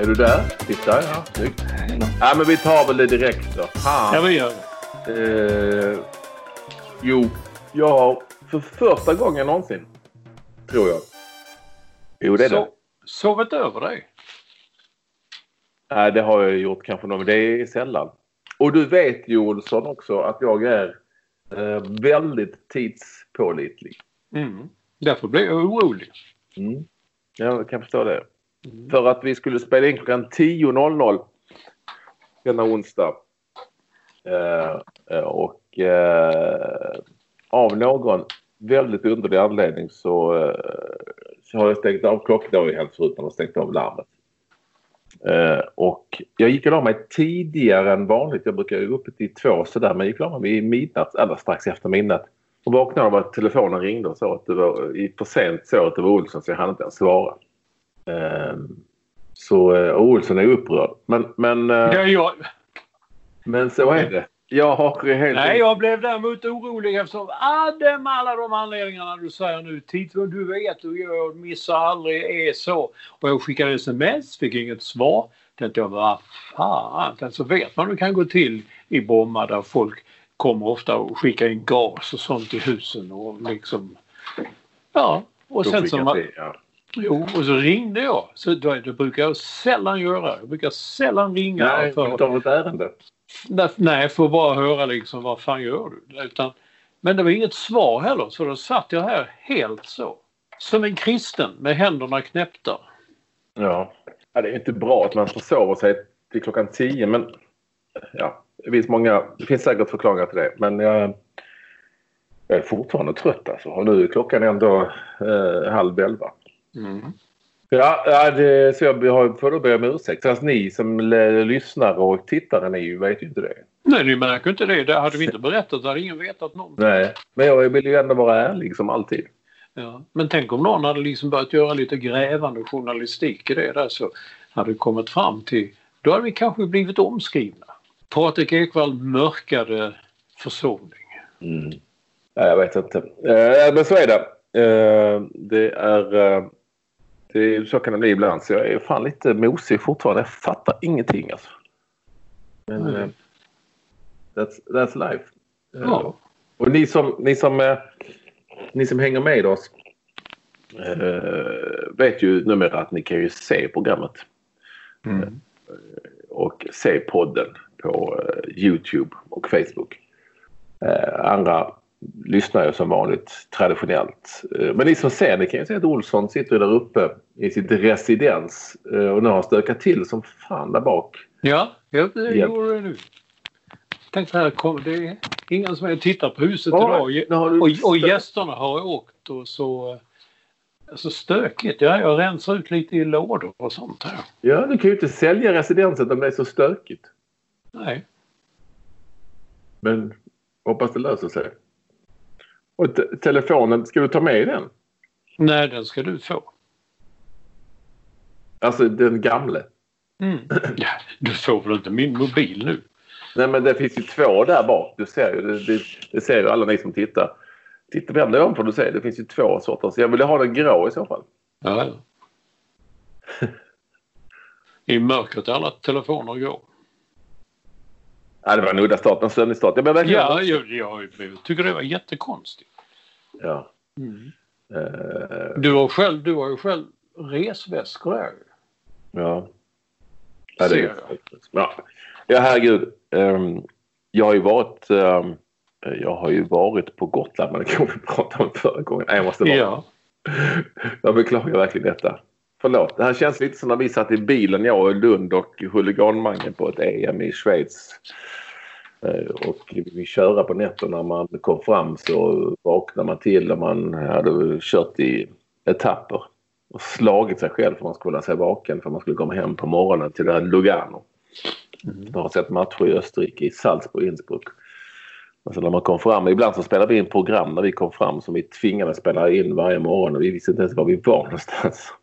Är du där? Titta, ja. Snyggt. Ja, men vi tar väl det direkt då. Fan. Ja, vi gör det. Eh, jo, jag har för första gången någonsin, tror jag. Jo, det är det. Så, sovit över dig? Nej, det har jag gjort kanske någon, men det är sällan. Och du vet ju Olsson också att jag är eh, väldigt tidspålitlig. Mm. Därför blir jag orolig. Mm. Jag kan förstå det. Mm. För att vi skulle spela in klockan 10.00 denna onsdag. Eh, eh, och eh, av någon väldigt underlig anledning så, eh, så har jag stängt av klockan. Det har ju hänt förut när man stängt av larmet. Eh, och jag gick och la mig tidigare än vanligt. Jag brukar gå uppe till två sådär men jag gick och la mig vid midnatt, eller strax efter midnatt. Och vaknade av att telefonen ringde och sa att det var i för sent så att det var Olsson så jag hann inte ens svara. Eh, så eh, Olsson är upprörd. Men, men, eh, Ja, jag, men så är det. Jag har helt nej, jag blev däremot orolig eftersom ah, det med alla de anledningarna du säger nu. Tidpunkt, du vet och jag missar aldrig är så. Och jag skickade sms, fick inget svar. Tänkte jag, vad fan. Sen så vet man hur det kan gå till i Bromma där folk kommer ofta och skickar in gas och sånt i husen och liksom. Ja, och sen så. Man, se, ja. Jo, och så ringde jag. Så då, det brukar jag sällan göra. Jag brukar sällan ringa. Nej, för, inte av ett ärende. Nej, för att bara höra liksom vad fan gör du? Utan, men det var inget svar heller så då satt jag här helt så. Som en kristen med händerna knäppta. Ja. ja. Det är inte bra att man försover sig till klockan 10 men ja, det finns många, det finns säkert förklaringar till det. Men jag, jag är fortfarande trött alltså. Och nu är klockan ändå eh, halv elva. Ja, ja det, så jag har- får då be om ursäkt. Fast ni som lyssnar och tittare ni vet ju inte det. Nej, ni märker inte det. Det hade vi inte berättat. Det hade ingen vetat någonting. Nej, men jag vill ju ändå vara ärlig som alltid. Ja. Men tänk om någon hade liksom börjat göra lite grävande journalistik i det där så hade det kommit fram till... Då hade vi kanske blivit omskrivna. Patrik Ekwall mörkade försovning. Mm. Ja, jag vet inte. Eh, men så är det. Eh, det är... Eh, det, så kan det bli ibland. Så jag är fan lite mosig fortfarande. Jag fattar ingenting alltså. Men eh, that's, that's life. Eh, Ja. Och ni som, ni som, eh, ni som hänger med oss eh, vet ju numera att ni kan ju se programmet Mm. och se podden på eh, Youtube och Facebook. Eh, andra lyssnar ju som vanligt traditionellt. Eh, men ni som ser det kan ju se att Olsson sitter där uppe i sitt residens eh, och nu har han stökat till som fan där bak. Ja, jag jag Hjälp. gjorde det nu. Tänk så här, kom, det är ingen som är tittar på huset Ja, idag. Och, och, och gästerna har åkt och så, så stökigt. Ja, jag rensar ut lite i lådor och sånt här. Ja, du kan ju inte sälja residenset om det är så stökigt. Nej. Men hoppas det löser sig. Och te- telefonen, ska du ta med den? Nej, den ska du få. Alltså den gamle. Mm. Ja, du får väl inte min mobil nu? Nej men det finns ju två där bak. Du ser ju, det, det, det ser ju alla ni som tittar. Titta dig om får du se. Det finns ju två sorter. Så jag vill ha den grå i så fall. Ja, ja. I mörkret är alla telefoner grå. Ja, det var en udda start, en sömnig start. Jag blev verkligen... Ja, jag, jag, jag tycker det var jättekonstigt. ja. Mm. Eh, Du har själv, du har ju själv resväskor där. ja. Ja, det är, ja. ja, herregud. Ehm, jag har ju varit... ehm, jag har ju varit på Gotland, men det kan vi prata om förra gången. Nej, jag måste vara. Ja. Jag beklagar verkligen detta. Förlåt. Det här känns lite som när vi satt i bilen, jag och Lund och huliganmangen på ett EM i Schweiz. Eh, Och vi körde på nätterna när man kom fram så vaknade man till och man hade kört i etapper och slagit sig själv för att man skulle hålla sig vaken för man skulle komma hem på morgonen till det här Lugano. Jag har sett matcher i Österrike, i Salzburg, Innsbruck. Alltså när man kom fram, ibland så spelade vi in program när vi kom fram som vi tvingade spela in varje morgon och vi visste inte ens var vi var någonstans.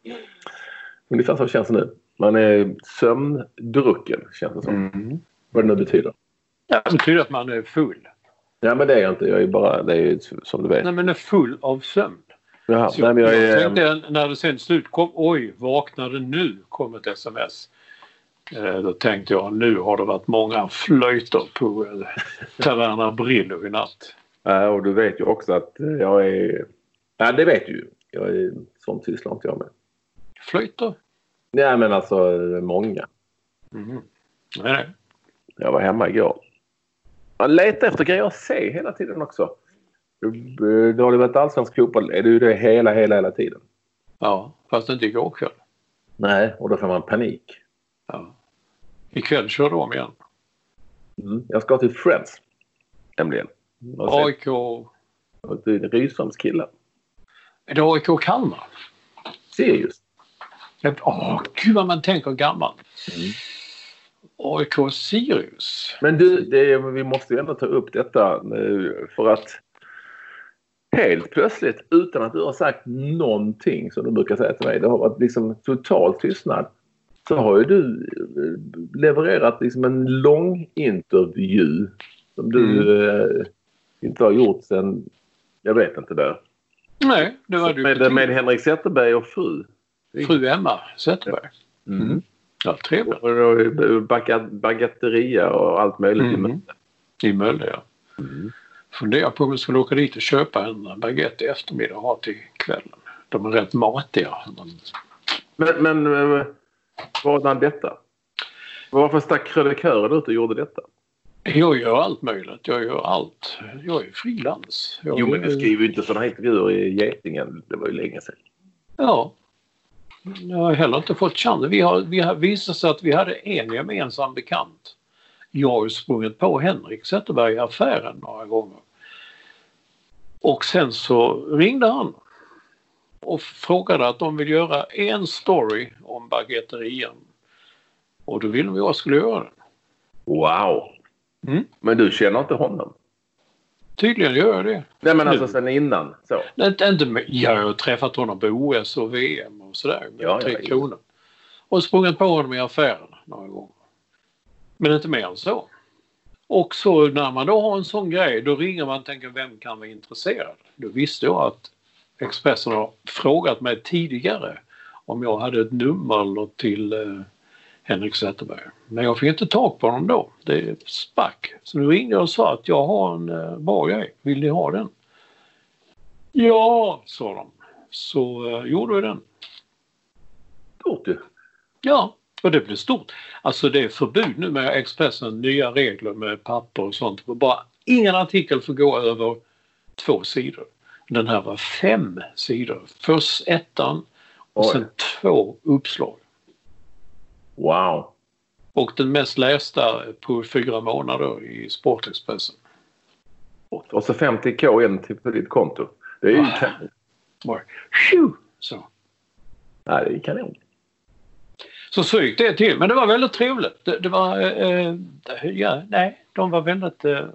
Ungefär så känns det nu. Man är sömndrucken känns det som. Mm. Vad det nu betyder. Ja, det betyder att man är full. Ja men det är jag inte. Jag är bara, det är ju som du vet. Nej, men är full av sömn. Jaha, Så nej, men jag jag är, tänkte när det sen slut kom, oj, vaknade nu, kom ett sms. Eh, då tänkte jag nu har det varit många flöjter på eh, Taverna Brillo i natt. ja, och du vet ju också att jag är... Ja det vet du ju. Jag är, sånt sysslar inte jag med. Flöjter? Nej men alltså många. Mm. Nej, nej. Jag var hemma igår. Man letar efter grejer att se hela tiden också. Du, du har ju varit allsvensk fotboll. Är du det hela, hela, hela tiden? Ja, fast inte igår kväll. Nej, och då får man panik. Ja. Ikväll kör du om igen. Mm. Jag ska till Friends. Nämligen. AIK... Rydströms killar. Är det AIK och Kalmar? Sirius. Åh, gud vad man tänker gammal. Mm. AIK Sirius. Men du, det, vi måste ju ändå ta upp detta nu för att helt plötsligt utan att du har sagt någonting som du brukar säga till mig. Det har varit liksom total tystnad. Så har ju du eh, levererat liksom en lång intervju som du eh, inte har gjort sen, jag vet inte där. Nej, det var du Med, med Henrik Zetterberg och fru. Fru Emma Zetterberg. Mm. Ja, trevligt. Och då är det baga- bagatteria och allt möjligt. i Mm. Mölle. I Mölle, ja. Funderar på om vi skulle åka dit och köpa en baguette i eftermiddag och ha till kvällen. De är rätt matiga. Men, men eh, vadan detta? Varför stack krönikören ut och gjorde detta? Jag gör allt möjligt. Jag gör allt. Jag är frilans. Jag- Jo, men du skriver ju inte sådana här intervjuer i Getingen. Det var ju länge sedan. Ja. Jag har heller inte fått chansen. Vi har, vi har visat sig att vi hade en gemensam bekant. Jag har ju sprungit på Henrik Zetterberg i affären några gånger. Och sen så ringde han och frågade att de vill göra en story om baguetterian. Och då ville vi att jag skulle göra den. Wow! Mm. Men du känner inte honom? Tydligen gör jag det. Nej, men Nu. alltså sen innan. Så. Nej, Inte, inte jag har träffat honom på OS och VM och sådär med Ja, Tre ja. Kronor. Och sprungit på honom i affären några gånger. Men inte mer än så. Och så när man då har en sån grej då ringer man och tänker vem kan vara intresserad? Då visste jag att Expressen har frågat mig tidigare om jag hade ett nummer till eh, Henrik Zetterberg. Men jag fick inte tag på honom då. Det sprack. Så nu ringde jag och sa att jag har en eh, bra grej. Vill ni ha den? Ja, sa de. Så eh, gjorde vi den. Stort ju. Ja, och det blev stort. Alltså det är förbud nu med Expressen, nya regler med papper och sånt. Bara ingen artikel får gå över två sidor. Den här var fem sidor. Först ettan och Oj. sen två uppslag. Wow! Och den mest lästa på fyra månader i Sportexpressen. Och så 50k in till på ditt konto. Det är ju Ah. kanon. Tjo, så. Nej, det är kanon. Så gick det till. Men det var väldigt trevligt. Det, det var, eh, ja, nej, de var väldigt eh,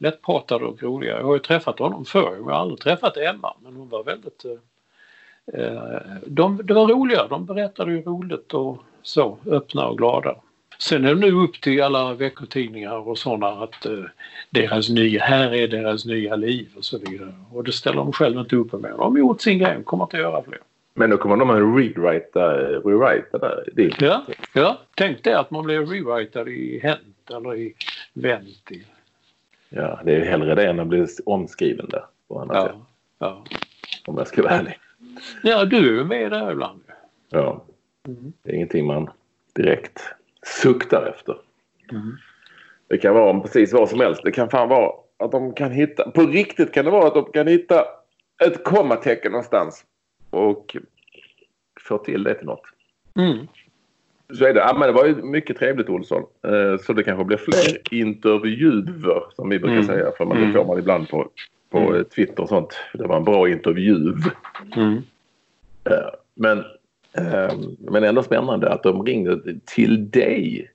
lättpratade och roliga. Jag har ju träffat honom förr. Jag har aldrig träffat Emma, men hon var väldigt... Eh, eh, de, det var roliga. De berättade ju roligt och så öppna och glada. Sen är det nu upp till alla veckotidningar och sådana att eh, deras nya, här är deras nya liv och så vidare. Och det ställer de själva inte upp med. De har gjort sin grej, kommer inte att göra fler. Men då kommer de att rewrita, rewrita där. Det. Ja, ja, tänk det att man blir rewritad i Hänt eller i Venti. Ja, det är hellre det än att bli omskriven där på annat Ja, sätt. ja. Om jag ska vara ärlig. ja, du är ju med där ibland. Ja. Mm. Det är ingenting man direkt suktar efter. Mm. Det kan vara om precis vad som helst. Det kan fan vara att de kan hitta... På riktigt kan det vara att de kan hitta ett kommatecken någonstans och få till det till något. Mm. Så är det. Ja, men det var ju mycket trevligt Olsson. Eh, Så det kanske blir fler intervjuer som vi brukar Mm. säga. För man, Mm. det får man ibland på, på Mm. eh, Twitter och sånt. Det var en bra intervju. Mm. Eh, Men, men ändå spännande att de ringde till dig.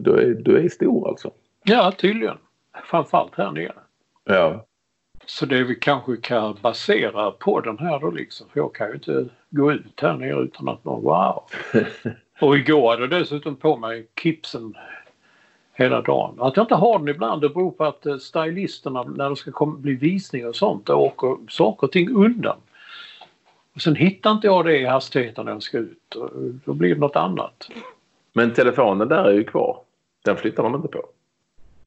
Du är, du är stor alltså. Ja, tydligen. Framförallt här nere. Ja. Så det vi kanske kan basera på den här då liksom. För jag kan ju inte gå ut här nere utan att någon wow. Och igår hade jag dessutom på mig kipsen hela dagen. Att jag inte har den ibland det beror på att eh, stylisterna när det ska bli visning och sånt då åker saker och ting undan. Och sen hittar inte jag det i hastigheten när jag ska ut. Då blir det något annat. Men telefonen där är ju kvar. Den flyttar man inte på.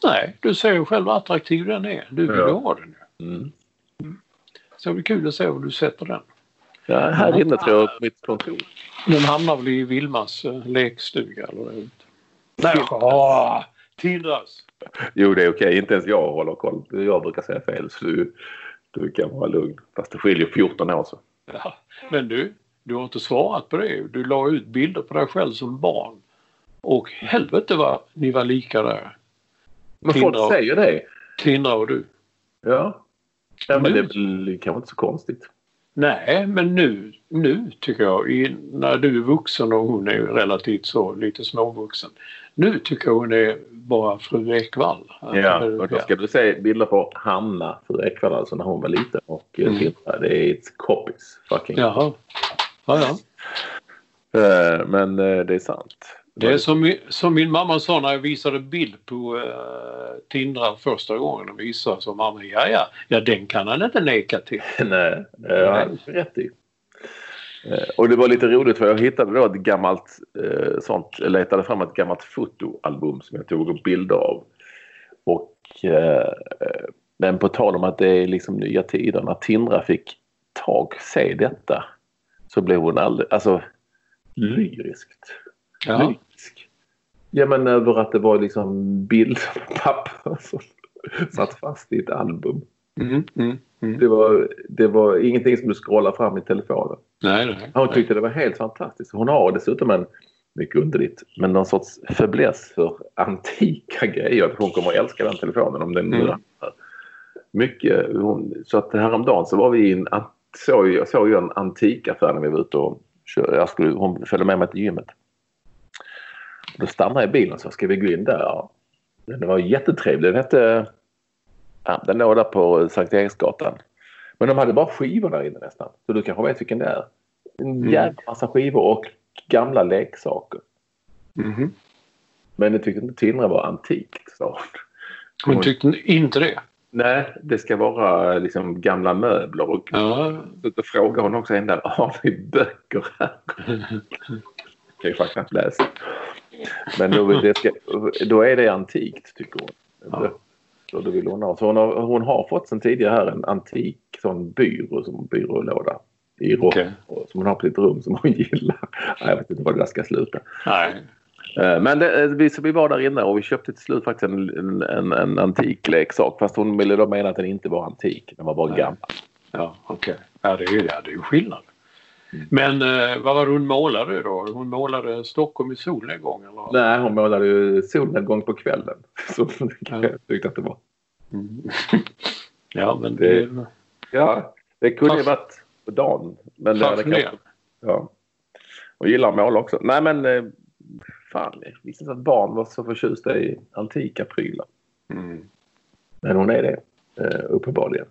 Nej, du ser ju själv vad attraktiv den är. Du vill Ja. ha den ju. Mm. Så det blir kul att se var du sätter den. Ja, här inne tror jag på mitt kontor. Den hamnar väl i Vilmas eh, lekstuga eller ute. Nej, Tindras. Jo, det är okej. Inte ens jag håller koll. Jag brukar säga fel. Så du, du kan vara lugn. Fast det skiljer 14 år så. Ja. Men du, du har inte svarat på det. Du la ut bilder på dig själv som barn. Och helvete vad ni var lika där. Men Tindra. folk säger det. Tindra och du. Ja. Ja, men Nu- det är väl kanske inte så konstigt. Nej, men nu, nu tycker jag, i, när du är vuxen och hon är relativt så lite småvuxen. Nu tycker jag hon är bara fru Ekvall. Ja, och då ska du se bilder på Hanna, fru Ekvall, alltså när hon var liten. Och Mm. mm. titta, det är ett copies. Fucking. Jaha. Ja, ja. Eh, Men eh, det är sant. Det är som, som min mamma sa när jag visade bild på uh, Tindra första gången och visade så mamma, ja ja, ja den kan han inte neka till. Nej, det har han rätt i. Eh, Och det var lite roligt för jag hittade då ett gammalt eh, sånt, letade fram ett gammalt fotoalbum som jag tog bilder av. Och eh, men på tal om att det är liksom nya tider, när Tindra fick tag se detta så blev hon aldrig, alltså lyriskt. Ja. Ja men över att det var liksom bilder på papper som satt fast i ett album. Mm, mm, mm. Det var, det var ingenting som du scrollar fram i telefonen. Nej, nej. Hon tyckte det var helt fantastiskt. Hon har dessutom en, mycket underligt, men någon sorts fäbless för antika grejer. Hon kommer att älska den telefonen om den Mm. mm. Mycket. Hon, så att häromdagen så var vi i en, såg, jag såg ju en antikaffär när vi var ute och kör, jag skulle, hon följde med mig till gymmet. Då stannade jag i bilen och sa, ska vi gå in där? Den var jättetrevlig. Den hette, ja, den låg där på Sankt Eriksgatan. Men de hade bara skivor där inne nästan. Så du kanske vet vilken det är. En Mm. jävla massa skivor och gamla leksaker. Mhm. Men det tyckte inte Tindra var antikt, sa hon. Tyckte inte det. Nej, det ska vara liksom gamla möbler. Och Ja. så då frågade hon också en där, har ni böcker här? kan ju faktiskt läsa. Men då, ska, då är det antikt, tycker hon. Ja. Så då vill hon ha. Så hon har, hon har fått sen tidigare här en antik sån byrå, som byrålåda i rock Okej. som hon har på sitt rum som hon gillar. Jag vet inte var det där ska sluta. Nej. Eh, Men det, eh, vi, vi var där inne och vi köpte till slut faktiskt en, en, en, en antik leksak. Fast hon ville då mena att den inte var antik. Den var bara Nej. gammal. Ja, okej. Ja, det är ju ja, det är ju skillnad. Men eh, vad var det hon målade då? Hon målade Stockholm i solnedgång eller? Nej, hon målade ju solnedgång på kvällen. Så Ja. jag tyckte att det var. Mm. ja, men det... Ja, det kunde ju varit på dagen. Men det kanske, ja. Och gillar att måla också. Nej men eh, fan, jag visste inte att barn var så förtjusta i antika prylar. Mm. Men hon är det, eh, uppenbarligen.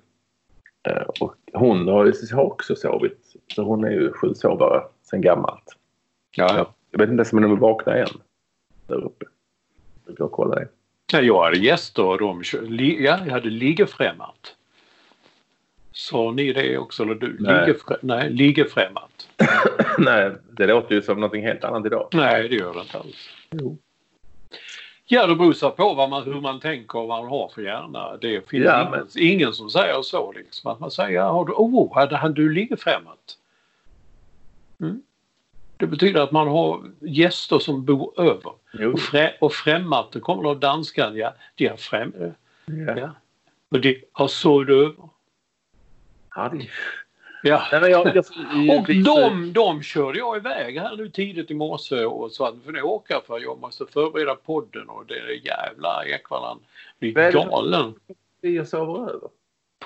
Eh, och hon har också sovit. Så hon är ju sjusovare sen gammalt. Ja, Jag vet inte ens om de är vakna än. Där uppe. Jag brukar kolla det. ja. Jag hade gäster och de ja, jag hade ligefrämmat. Sa ni det också eller du? Nej. Ligefrä, nej. Nej, det låter ju som någonting helt annat idag. Nej, det gör det inte alls. Ja, det beror på vad man, hur man tänker och vad man har för hjärna. Det finns Ja, ingen, men- ingen som säger så. Liksom. Att man säger, har du, oh, hade han du ligefrämmat? Mm. Det betyder att man har gäster som bor över. Jo. Och, frä, och främmat, det kommer av danskan, ja, de har främ... Ja. Ja. Och de har sådd över. Ja, det... Ja. Nej, men jag, jag, Och de, de körde jag iväg här nu tidigt i morse och sa att nu får ni åka för jag måste förbereda podden och det är jävla blir är det för- galen. och sover över.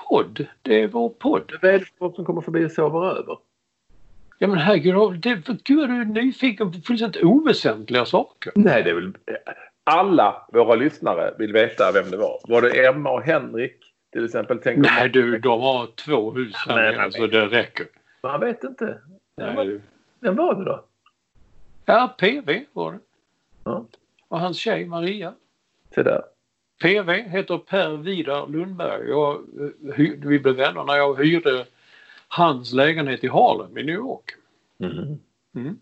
Podd, det är vår podd. Vad är det som kommer förbi och sover över? Ja men herregud, det, gud är du nyfiken på fullständigt oväsentliga saker. Nej, det är väl... Alla våra lyssnare vill veta vem det var. Var det Emma och Henrik till exempel? Tänk Nej du, de har två hus här Nej, nere så det räcker. Man vet inte. Nej, du. Vem var det då? Ja, PV var det. Ja. Och hans tjej Maria. Se där. PV heter Per Vidar Lundberg. Jag, eh, vi blev vänner när jag hyrde hans lägenhet i Harlem i New York. Mhm.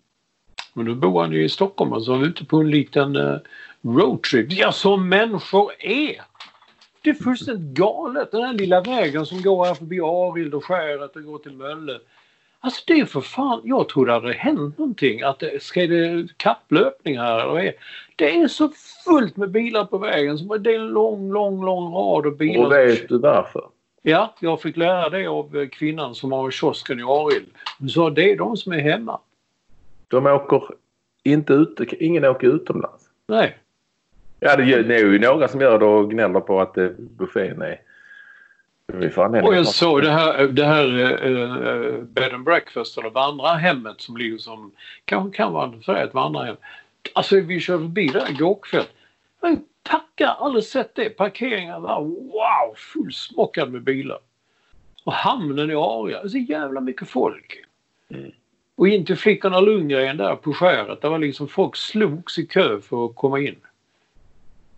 Men nu bor han ju i Stockholm och så är vi ute på en liten eh, roadtrip. Ja, som människor är! Det är fullständigt galet. Den här lilla vägen som går här förbi Arild och Skäret och går till Mölle. Alltså det är för fan, jag trodde det hade hänt någonting. Att det, ska det kapplöpning här eller vad det? är så fullt med bilar på vägen. Så det är en lång, lång, lång rad av bilar. Och vet du varför? Ja, jag fick lära det av kvinnan som har kiosken i Arild. Hon sa det är de som är hemma. De åker inte ut, ingen åker utomlands. Nej, Ja, det, är ju några som gör det och gnäller på att eh, buffén är... Och jag såg det här, det här uh, bed and breakfast eller vandrarhemmet som ligger som kanske kan vara för ett vandrarhem. Alltså vi körde förbi där igår kväll. Men packa, aldrig sett det. Parkeringen var wow fullsmockad med bilar. Och hamnen i Aria, så jävla mycket folk. Och in till Flickorna Lundgren där på skäret, där var liksom folk slogs i kö för att komma in.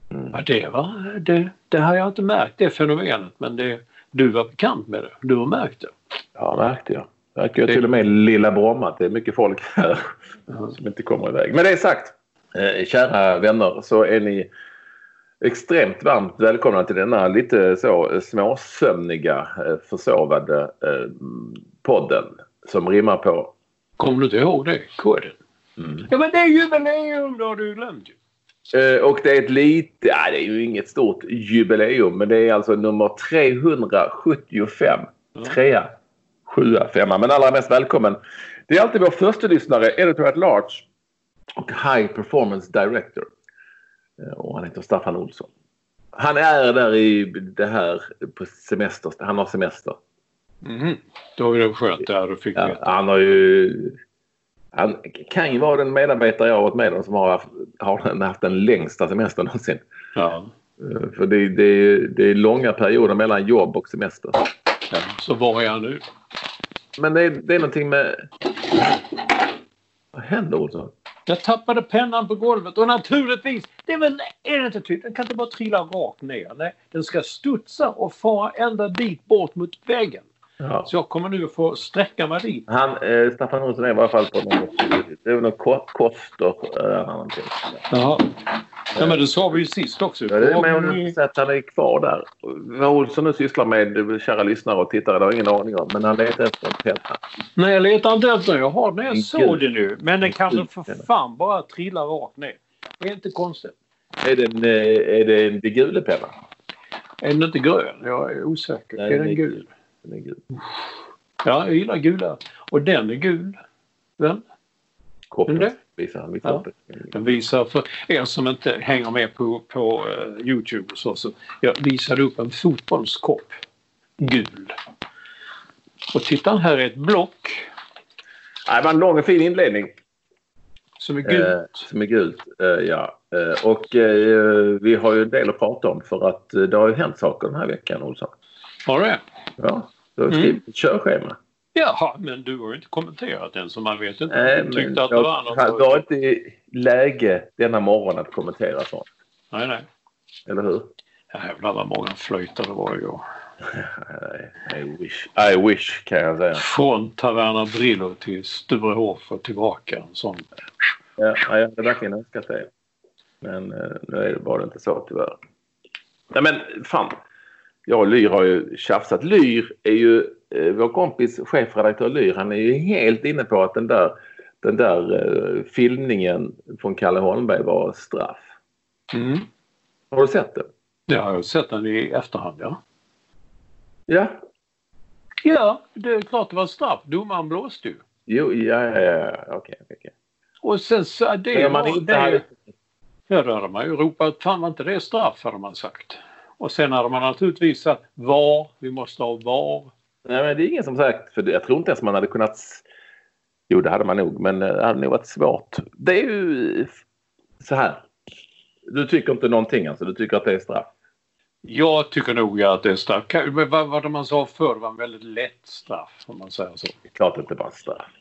Ja, det var, det, det har jag inte märkt det fenomenet men det, du var bekant med det. Du har märkt det. Ja, märkte jag. Märker jag till och med lilla Bromma att det är mycket folk här som inte kommer iväg. Men det är sagt, eh, kära vänner, så är ni extremt varmt välkomna till denna lite så småsömniga, eh, försovade eh, podden som rimmar på Kommer du inte ihåg det? Koden? Ja men det är jubileum, det har du glömt ju. Eh, Och det är ett lite, ja, det är ju inget stort jubileum men det är alltså nummer 375. Trea, sjua, femma. Men allra mest välkommen. Det är alltid vår första lyssnare, editor at large och high performance director. Eh, Och han heter Staffan Olsson. Han är där i det här på semester. Han har semester. Mhm. Då är det skönt där du fick Ja, veta. han har ju... Han kan ju vara den medarbetare jag har varit med om som har haft, har haft den längsta semestern någonsin. Ja. Eh, För det, det, det är långa perioder mellan jobb och semester. ja. Så var är jag nu? Men det är, det är någonting med... Vad händer Olsson? Jag tappade pennan på golvet och naturligtvis, det är väl, är det inte tydligt? Den kan inte bara trilla rakt ner. Nej, den ska studsa och fara enda bit bort mot väggen. Ja. Så jag kommer nu att få sträcka mig dit. Han, eh, Staffan Olsson är i alla fall på någon... Det är någon ko- koster någonting. Jaha. Ja men det sa vi ju sist också. Ja, det är med om att han är kvar där. Vad Olsson nu sysslar med, kära lyssnare och tittare, det har jag ingen aning om. Men han letar efter en penna. Nej, jag letar inte efter den. Jag har den. Jag Gud. såg det nu. Men den kanske för fan bara trillar rakt ner. Det är inte konstigt. Är det en, eh, är det en Digule-penna? Är den inte grön? Jag är osäker. Nej, är den gul? Den är gul. Ja, jag gillar gula. Och den är gul. Den, Koppen visar han. Visar Ja. den visar för er som inte hänger med på, på eh, Youtube och så, så jag visade upp en fotbollskopp. Gul. Och titta här är ett block det var en lång och fin inledning. som är Eh, gult. som är gult, eh, ja. Eh, och eh, vi har ju en del att prata om för att eh, det har ju hänt saker den här veckan Olsson. Har det? Ja, du har Mm. skrivit ett körschema. Ja, men du har inte kommenterat den så man vet inte Nej, du tyckte men att det jag, var något. jag var inte läge denna morgon att kommentera sånt. Nej, nej. Eller hur? Jävlar vad många flöjter det var igår. I wish. I wish kan jag säga. Från Taverna Brillo till Sturehof och tillbaka. En sån. Ja, jag hade verkligen önskat det. Men eh, nu är det bara inte så tyvärr. Nej men fan. Jag och Lyr har ju tjafsat. Lyr är ju eh, vår kompis chefredaktör Lyr. Han är ju helt inne på att den där, den där eh, filmningen från Kalle Holmberg var straff. Mm. Har du sett det? Jag har sett den i efterhand, ja. Ja. Ja, det är klart det var straff. Domaren blåste ju. Jo, ja, ja, ja. Okej, okej, okej. Och sen så det Men man inte det. hade... Ja, då hade man ju ropat fan var inte det straff hade man sagt. Och sen hade man naturligtvis sagt VAR, vi måste ha VAR. Nej, men det är ingen som sagt. För jag tror inte ens man hade kunnat... Jo, det hade man nog. Men eh, det hade nog varit svårt. Det är ju så här. Du tycker inte någonting alltså? Du tycker att det är straff? Jag tycker nog att det är straff. Men vad vad man sa förr var en väldigt lätt straff om man säger så. Det är klart att det är straff.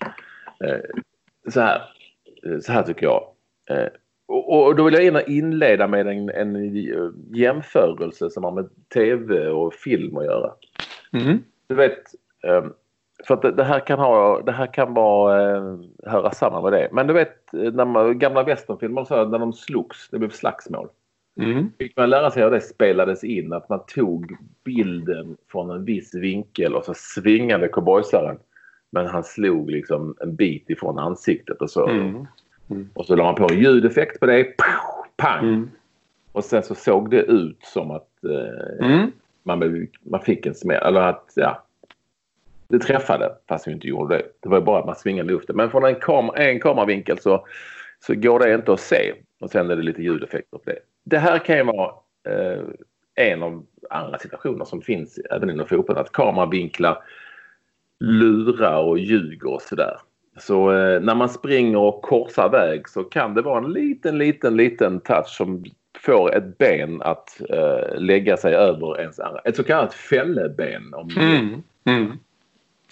Eh, så här. eh, Så här tycker jag. Och, då vill jag gärna inleda med en, en eh, jämförelse som har med tv och film att göra. Mm. Du vet, eh, för att det, här kan ha, det här kan vara, eh, höra samman med det. Men du vet, när man, gamla westernfilmer så när de slogs, det blev slagsmål. Mm. Fick man lära sig hur det spelades in, att man tog bilden från en viss vinkel och så svingade cowboysaren. Men han slog liksom en bit ifrån ansiktet och så. Mm. Och så la man på en ljudeffekt på det. Pow, pang! Mm. Och sen så såg det ut som att eh, Mm. man, man fick en smäll. Eller att, ja. Det träffade fast vi inte gjorde det. Det var bara att man svingade i luften. Men från en, kam en kameravinkel så, så går det inte att se. Och sen är det lite ljudeffekter på det. Det här kan ju vara eh, en av andra situationer som finns även inom fotbollen. Att kameravinklar lurar och ljuger och sådär. Så eh, när man springer och korsar väg så kan det vara en liten, liten, liten touch som får ett ben att eh, lägga sig över ens andra. Ett så kallat fälleben. Om Mm. Mm.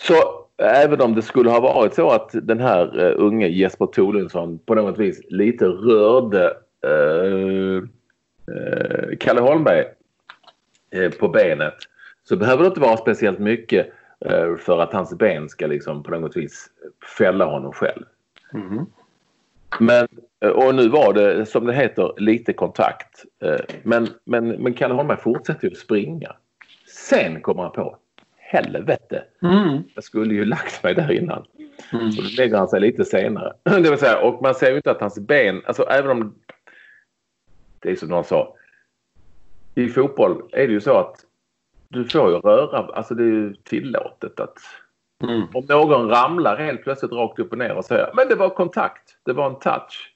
Så även om det skulle ha varit så att den här uh, unge Jesper Tolensson på något vis lite rörde eh, eh, Kalle Holmberg eh, på benet så behöver det inte vara speciellt mycket eh, för att hans ben ska liksom på något vis fälla honom själv. Mm. Men, eh, och nu var det som det heter lite kontakt. Eh, Men, men, men Kalle Holmberg fortsätter ju springa. Sen kommer han på helvete. Mm. Jag skulle ju lagt mig där innan. Mm. Så lägger han sig lite senare. Det vill säga, och man ser ju inte att hans ben, alltså även om det är som någon sa. I fotboll är det ju så att du får ju röra, alltså det är ju tillåtet att Mm. om någon ramlar helt plötsligt rakt upp och ner och säger men det var kontakt, det var en touch.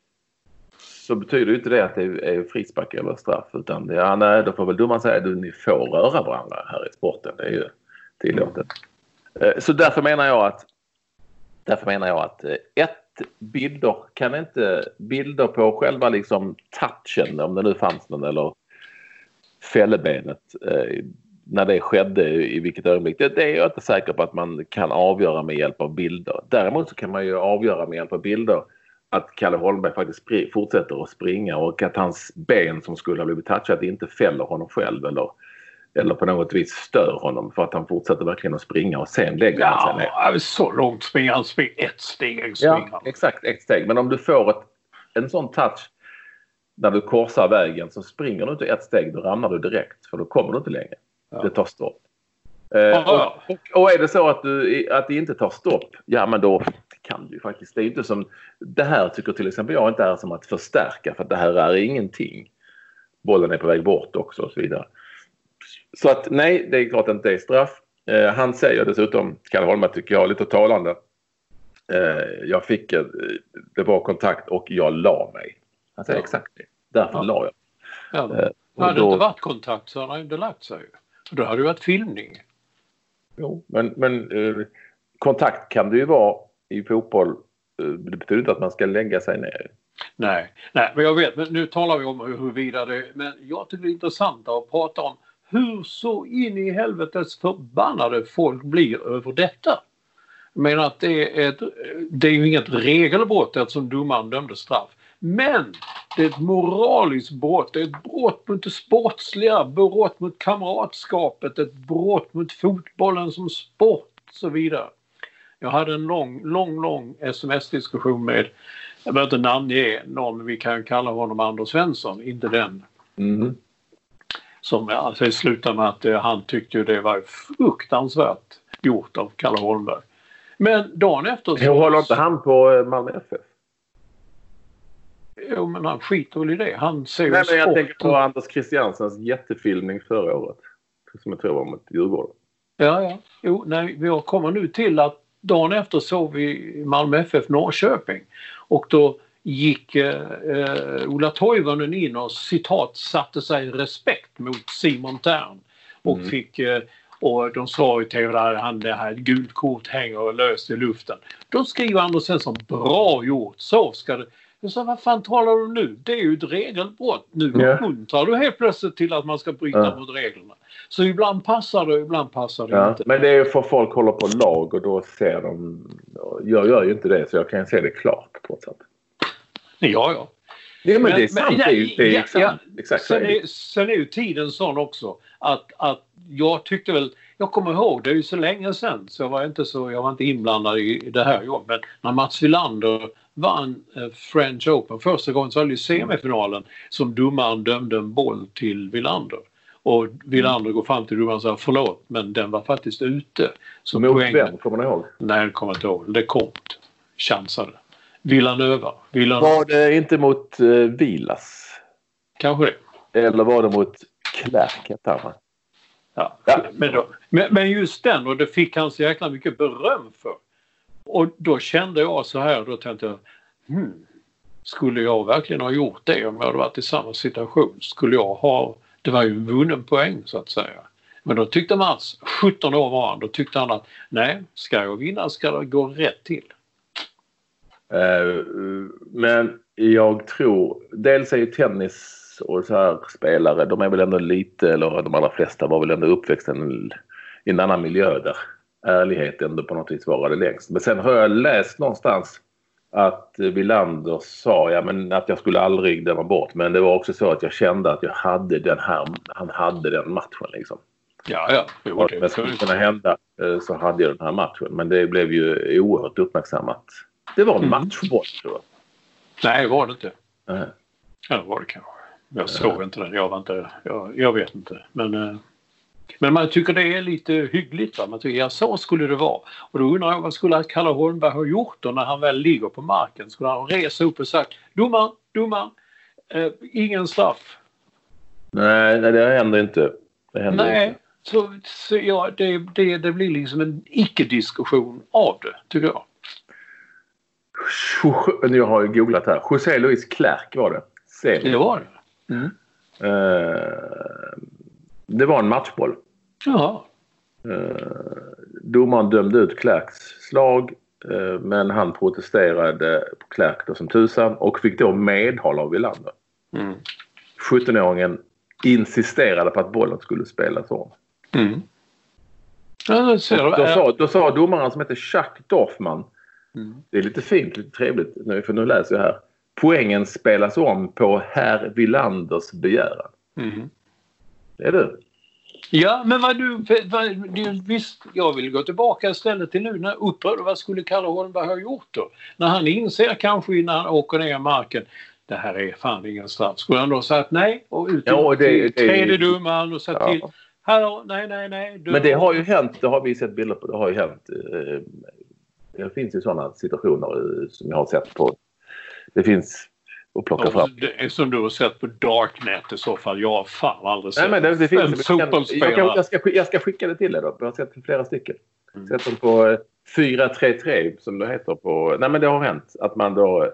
Så betyder ju inte det att det är frispark eller straff utan det, ja, nej, då får väl domaren säga att ni får röra varandra här i sporten. Det är ju tillåtet. Eh, Så därför menar jag att därför menar jag att eh, ett, bilder kan inte, bilder på själva liksom touchen om det nu fanns någon eller fällebenet eh, när det skedde i vilket ögonblick. Det, det är jag inte säker på att man kan avgöra med hjälp av bilder. Däremot så kan man ju avgöra med hjälp av bilder att Kalle Holmberg faktiskt fortsätter att springa och att hans ben som skulle ha blivit touchat inte fäller honom själv eller, eller på något vis stör honom för att han fortsätter verkligen att springa och sen lägger han sig ner. Ja, så långt springer han. Spring, ett steg springer Ja, exakt ett steg. Men om du får ett, en sån touch när du korsar vägen så springer du inte ett steg, då ramlar du direkt för då kommer du inte längre. Ja. Det tar stopp. Eh, och, och, är det så att, du, att det inte tar stopp, ja men då kan du ju faktiskt. Det är inte som, det här tycker till exempel jag inte är som att förstärka för att det här är ingenting. Bollen är på väg bort också och så vidare. Så att nej, det är klart att det inte är straff. Eh, han säger dessutom, Kalle Holmberg tycker jag, lite talande. Eh, jag fick, eh, det var kontakt och jag la mig. Han säger Ja. exakt det. Därför Ja. la jag. Ja. Eh, Hade det då- inte varit kontakt så hade han inte lagt sig. För då hade det varit filmning. Jo, men, men eh, kontakt kan det ju vara i fotboll. Eh, det betyder inte att man ska lägga sig ner. Nej, nej, men jag vet, men nu talar vi om huruvida det... Men jag tycker det är intressant att prata om hur så in i helvetes förbannade folk blir över detta. Menar att det är, ett, det är ju inget regelbrott eftersom domaren dömde straff. Men det är ett moraliskt brott, det är ett brott mot det sportsliga, brott mot kamratskapet, ett brott mot fotbollen som sport och så vidare. Jag hade en lång, lång, lång sms-diskussion med, jag behöver inte namnge någon, vi kan kalla honom Anders Svensson, inte den. Mm. Som alltså, slutade med att eh, han tyckte det var fruktansvärt gjort av Kalle Holmberg. Men dagen efter så... Jag håller inte han på eh, Malmö FF? Jo men han skiter väl i det. Han ser Nej, men jag tänker på Anders Christiansens jättefilmning förra året. Som jag tror var mot Djurgården. Ja, ja. Jo, nej, vi kommer nu till att dagen efter såg vi Malmö FF Norrköping. Och då gick eh, Ola Toivonen in och citat satte sig respekt mot Simon Tern. Och Mm. fick eh, och de sa i tv att han det här gult kort hänger löst i luften. Då skriver Anders Svensson bra gjort, så ska det. Jag sa vad fan talar du nu? Det är ju ett regelbrott. Nu Ja. uppmuntrar du helt plötsligt till att man ska bryta Ja. mot reglerna. Så ibland passar det och ibland passar det Ja, inte. men det är ju för folk håller på lag och då ser de... Jag gör ju inte det så jag kan se det klart trots allt. Ja, ja. Ja, men, Men- det är sant. men- det är ju det är ja, exakt, ja. exakt Sen är sen är ju tiden sån också att, att jag tyckte väl, jag kommer ihåg, det är ju så länge sedan så jag var inte, så, jag var inte inblandad i, i det här jobbet. Men när Mats Wilander vann eh, French Open första gången så det i semifinalen som domaren dömde en boll till Wilander. Och Wilander går fram till domaren och säger förlåt men den var faktiskt ute. Så Mot poängen- vem? Kommer ni ihåg? Nej, det kommer jag inte ihåg. Det kom. Chansade. Villanöva. Villanöva. Var det inte mot uh, Vilas? Kanske det. Eller var det mot va? Ja. Ja. Men, då, men, men just den och det fick han så jäkla mycket beröm för. Och då kände jag så här, då tänkte jag hmm, skulle jag verkligen ha gjort det om jag hade varit i samma situation? Skulle jag ha, det var ju en vunnen poäng så att säga. Men då tyckte Mats, 17 år var han, då tyckte han att nej, ska jag vinna ska det gå rätt till. Uh, men jag tror, dels är ju tennis och så här spelare, de är väl ändå lite, eller de allra flesta var väl ändå uppväxta i en annan miljö där ärlighet ändå på något vis varade längst. Men sen har jag läst någonstans att Wilander sa ja, men att jag skulle aldrig döma bort. Men det var också så att jag kände att jag hade den här, han hade den matchen liksom. Ja, ja. Jo, det det skulle kunna hända eh, så hade jag den här matchen. Men det blev ju oerhört uppmärksammat. Det var en Mm. matchboll tror jag. Nej, var det inte. Nej. Ja, det var det kanske. Jag såg inte den. Jag var inte... Jag, jag vet inte. Men, eh, men man tycker det är lite hyggligt. Va? Man tycker ja, så skulle det vara. Och då undrar jag vad skulle Kalle Holmberg ha gjort då när han väl ligger på marken? Skulle han resa upp och sagt domaren, domaren, eh, ingen straff. Nej, nej, det händer inte. Det händer Nej. inte. Så, så ja, det, det, det blir liksom en icke-diskussion av det, tycker jag. Nu har jag googlat här. José Luis Clerc var det. Det var det. Eh, det var en matchboll. Ja. Eh, domaren dömde ut Clercs slag eh, men han protesterade på Clerc då som tusan och fick då medhåll av Wilander. Mm. 17-åringen insisterade på att bollen skulle spelas om. Mm. Ja, ser Då, sa, då sa domaren som heter Jacques Dorfman. Mm. Det är lite fint, lite trevligt nu för nu läser jag här. Poängen spelas om på herr Willanders begäran. Mm. Det är du. Ja, men vad du, vad, du... Visst, jag vill gå tillbaka istället till nu när upprörd. Vad skulle Kalle Holmberg ha gjort då? När han inser kanske innan han åker ner i marken. Det här är fan ingen straff. Skulle han då sagt nej och ut Ja, det- till tredje domaren och sagt Ja. till. Hallå, nej, nej, nej. Du, Men det har ju hänt, det har vi sett bilder på, det har ju hänt. eh, Det finns ju sådana situationer eh, som jag har sett på. Det finns att plocka Ja, fram. Det som du har sett på Darknet i så fall. Jag har fan aldrig Nej, sett men det, det en finns, jag, jag, fotbollsspelare. kan, jag, ska, sk- jag ska skicka det till er då. Jag har sett flera stycken. Mm. Sett dem på eh, 433 som det heter på... Nej men det har hänt att man då eh,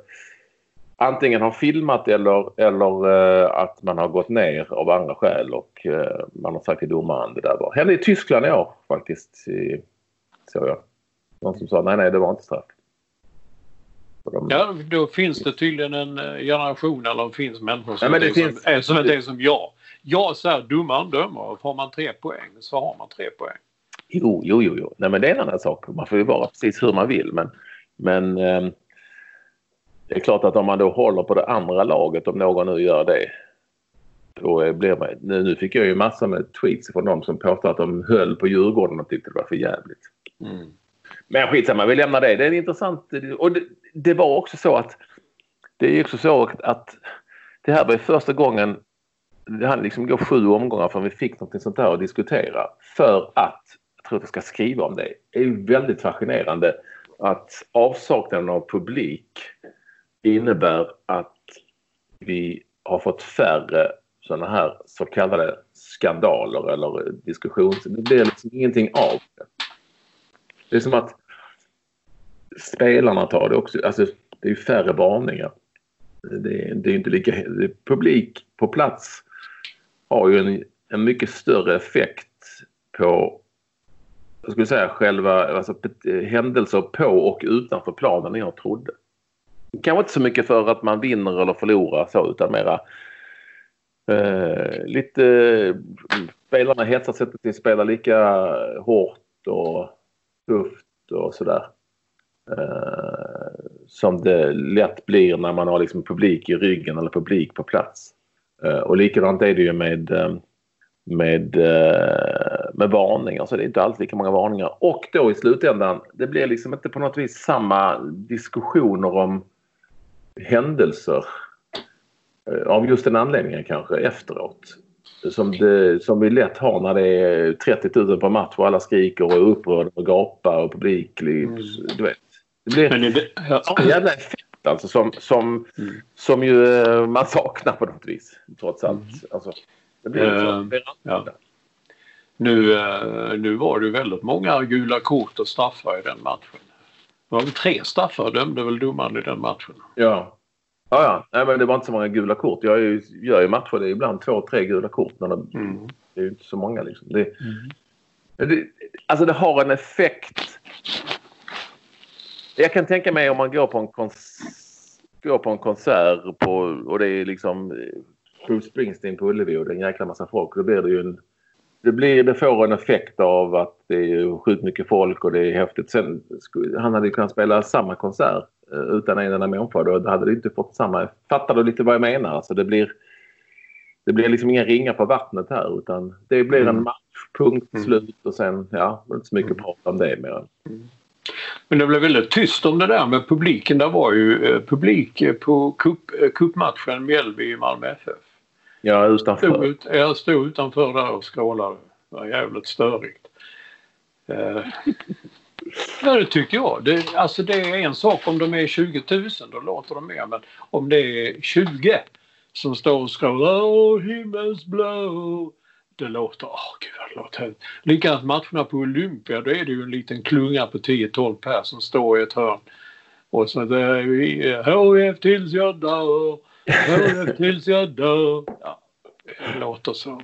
antingen har filmat eller, eller eh, att man har gått ner av andra skäl och eh, man har sagt till domaren det där var... Hände i Tyskland i år faktiskt. I, såg jag. Någon som sa nej nej det var inte straff. Och de, Ja, då finns det tydligen en eh, generation eller det finns människor som, men det är finns- som, är som inte är som jag. Jag säger domaren dömer får man tre poäng så har man tre poäng. Jo, jo, jo, jo. Nej, men det är en annan sak. Man får ju vara precis hur man vill. Men, men eh, det är klart att om man då håller på det andra laget, om någon nu gör det. Då blir man, nu, nu fick jag ju massor med tweets från de som påstår att de höll på Djurgården och tyckte det var för jävligt. Mm. Men skitsamma, vi lämnar det. Det är intressant. Och det, det var också så att det är också så att det här var första gången det hann liksom gå sju omgångar förrän vi fick något sånt här att diskutera. För att, jag tror att jag ska skriva om det, det är ju väldigt fascinerande att avsaknaden av publik innebär att vi har fått färre sådana här så kallade skandaler eller diskussions... Det blir liksom ingenting av det. Det är som att spelarna tar det också. Alltså, det är färre varningar. Det, det är inte lika... Publik på plats har ju en, en mycket större effekt på jag skulle säga själva alltså, händelser på och utanför planen än jag trodde. Kanske inte så mycket för att man vinner eller förlorar så utan mera eh, lite spelarna hetsar sig till att spela lika hårt och tufft och sådär. Uh, som det lätt blir när man har liksom publik i ryggen eller publik på plats. Uh, och likadant är det ju med, eh, med, uh, med varningar. Så det är inte alltid lika många varningar. Och då i slutändan, det blir liksom inte på något vis samma diskussioner om händelser av just den anledningen kanske efteråt. Som, det, som vi lätt har när det är 30 000 på match och alla skriker och är upprörda och gapar och publik. Mm. Du vet. Det blir en ja. jävla effekt alltså som, som, mm. som ju eh, man saknar på något vis trots allt. Mm. Alltså, det blir uh, så, ja. nu, uh, nu var det väldigt många gula kort och straffar i den matchen. Det var väl tre straffar dömde väl domaren i den matchen. Ja. Ja, ja. Nej, men det var inte så många gula kort. Jag ju, gör ju matcher, det är ibland två, tre gula kort. Men det, mm. det är ju inte så många liksom. Det, mm. det, alltså det har en effekt jag kan tänka mig om man går på en, kons går på en konsert på, och det är liksom eh, Bruce Springsteen på Ullevi och det är en jäkla massa folk. Då blir det ju en... Det, blir, det får en effekt av att det är sjukt mycket folk och det är häftigt. Sen, han hade ju kunnat spela samma konsert utan en enda människa. Då hade det inte fått samma... Fattar du lite vad jag menar? Alltså det blir... Det blir liksom inga ringar på vattnet här utan det blir en mm. match, punkt, mm. slut och sen, ja, inte så mycket mm. prat om det mer. Men det blev väldigt tyst om det där med publiken. Det var ju eh, publik på cup, eh, cupmatchen Mjällby i Malmö FF. Ja, utanför. Stod ut, jag stod utanför där och skrålade. Det var jävligt störigt. Eh. Ja, det tycker jag. Det, alltså det är en sak om de är 20 000, då låter de mer. Men om det är 20 som står och skrålar Åh, himmelsblå det låter, åh oh, gud vad det låter Likadant matcherna på Olympia, då är det ju en liten klunga på 10-12 pers som står i ett hörn. Och så det är vi, HF tills jag dör, HF tills jag dör. Ja, det låter så.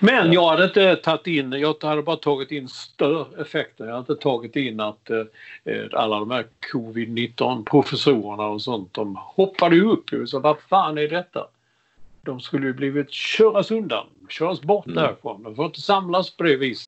Men jag hade inte tagit in, jag hade bara tagit in störeffekter. Jag hade inte tagit in att eh, alla de här covid-19 professorerna och sånt, de hoppade upp. Så vad fan är detta? de skulle ju blivit köras undan, köras bort mm. därifrån. De får inte samlas på det viset.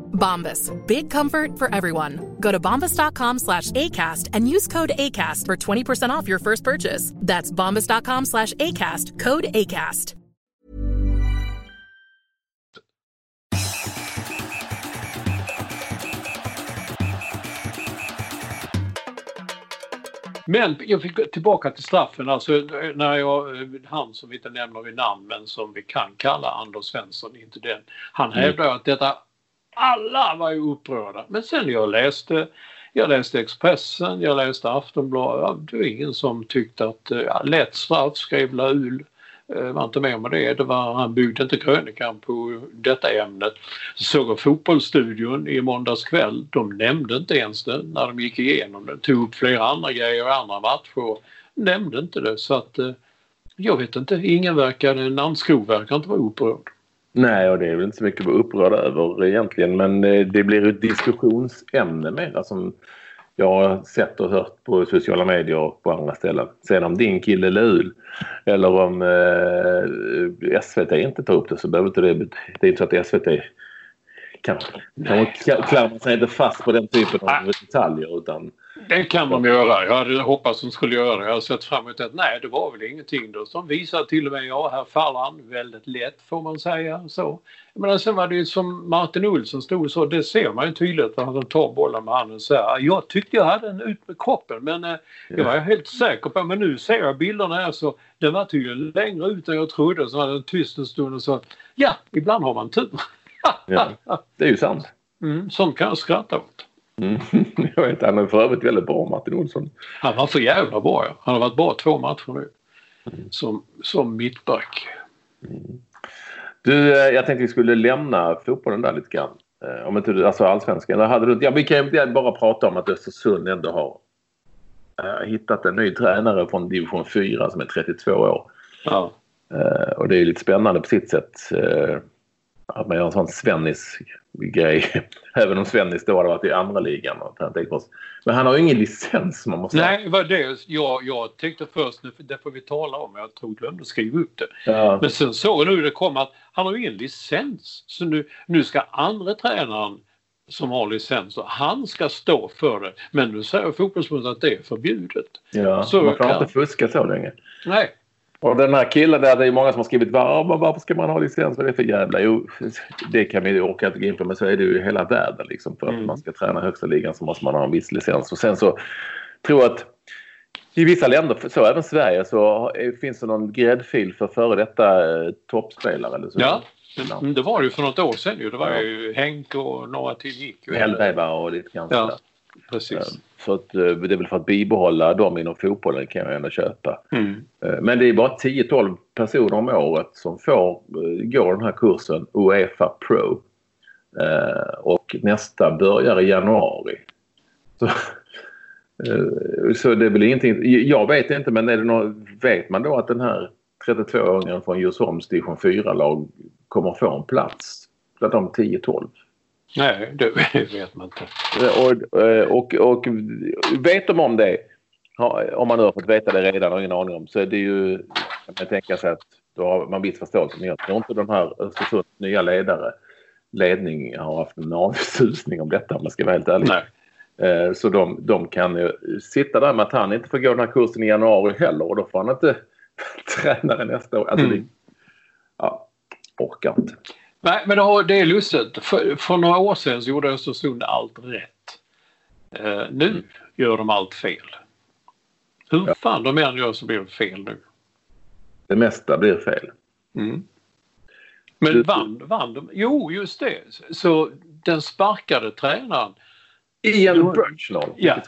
Bombas. Big comfort for everyone. Go to bombas.com slash ACAST and use code ACAST for 20% off your first purchase. That's bombas.com slash ACAST. Code ACAST. Men jag fick gå tillbaka till straffen. Alltså när jag, eh, han som vi inte nämner vid namn men som vi kan kalla Anders Svensson, inte den. Han mm. hävdar att detta, alla var ju upprörda. Men sen jag läste, jag läste Expressen, jag läste Aftonbladet. Det var ingen som tyckte att, eh, ja, lätt straff skrev Laul. Eh, var inte med om det. det var, han byggde inte krönikan på detta ämnet. Såg jag Fotbollsstudion i måndags kväll. De nämnde inte ens det när de gick igenom det. Tog upp flera andra grejer och andra matcher. Nämnde inte det så att eh, jag vet inte. Ingen verkar, Nanskog verkar inte vara upprörd. Nej, och det är väl inte så mycket att vara upprörd över egentligen. Men eh, det blir ett diskussionsämne mer som jag har sett och hört på sociala medier och på andra ställen. Sen om din kille Lul eller om eh, SVT inte tar upp det så behöver inte det Det är inte så att SVT kan, kan, klamrar sig inte fast på den typen av detaljer utan Det kan de göra. Jag hade hoppats att de skulle göra det. Jag har sett fram emot att nej, det var väl ingenting då. De visar till och med, ja här faller han väldigt lätt får man säga. Så. Men sen var det ju som Martin Olsson stod så, det ser man ju tydligt när han tar bollen med handen så här. Jag tyckte jag hade den ut med kroppen men eh, det var jag helt säker på. Men nu ser jag bilderna här så den var tydligen längre ut än jag trodde. Så var den tyst en stund och så, ja, ibland har man tur. ja, det är ju sant. Mm, sånt kan jag skratta åt. Mm. Jag vet, han är för övrigt väldigt bra Martin Olsson. Han var för jävla bra ja. Han har varit bra två matcher nu. Som, som mittback. Du, eh, jag tänkte vi skulle lämna fotbollen där lite grann. Eh, Om inte du, alltså allsvenskan. Där hade du, ja, vi kan ju bara prata om att Östersund ändå har eh, hittat en ny tränare från division 4 som är 32 år. Ja. Och det är lite spännande på sitt sätt. Att man gör en sån Svennis-grej. Även om Svennis då hade varit i andra ligan. Men han har ju ingen licens man måste. Nej, vad det, jag, jag tyckte först, nu, det får vi tala om, jag tror jag glömde skriva upp det. Ja. Men sen såg jag nu det kom att han har ju ingen licens. Så nu, nu ska andra tränaren som har licens, han ska stå för det. Men nu säger fotbollsförbundet att det är förbjudet. Ja, Så man kan kan- inte fuska så länge. Nej, Och den här killen där, det är många som har skrivit "Va, men varför ska man ha licens? Vad är det för jävla... Jo, det kan vi orka inte gå in på men så är det ju i hela världen liksom. För att man ska träna högsta ligan så måste man ha en viss licens. Och sen så tror jag att i vissa länder, så även Sverige, så finns det någon gräddfil för före detta eh, toppspelare. Eller så. ja. Men det var det ju för något år sedan ju. Det var ju Henke och några till gick ju. Hellberg och lite grann Ja. Precis. Så att, eh, det är väl för att bibehålla dem inom fotbollen kan jag ändå köpa. Mm. Eh, Men det är bara 10-12 personer om året som får eh, gå den här kursen Uefa Pro. Eh, Och nästa börjar i januari. Så, eh, så det är väl ingenting. Jag vet inte men är det något, vet man då att den här 32-åringen från Djursholms division 4-lag kommer få en plats bland de 10-12? Nej, det vet man inte. Och, och, och vet de om det, om man nu har fått veta det redan och ingen aning om, så är det ju, kan man tänka sig att då har man viss förståelse. Men jag tror inte de här Östersunds nya ledare, ledning har haft en aning susning om detta om man ska vara helt ärlig. Nej. Eh, Så de, de kan ju sitta där med att han inte får gå den här kursen i januari heller och då får han inte tränare nästa år. Alltså, Mm. det, ja, orkar inte. Nej, men det, är lustigt. För, för några år sedan så gjorde Östersund allt rätt. Eh, nu gör de allt fel. Hur fan de än gör så blir det fel nu. Det mesta blir fel. Mm. Men Du- vann, vann de? Jo, just det. Så den sparkade tränaren. Ian Birchnall. Ja.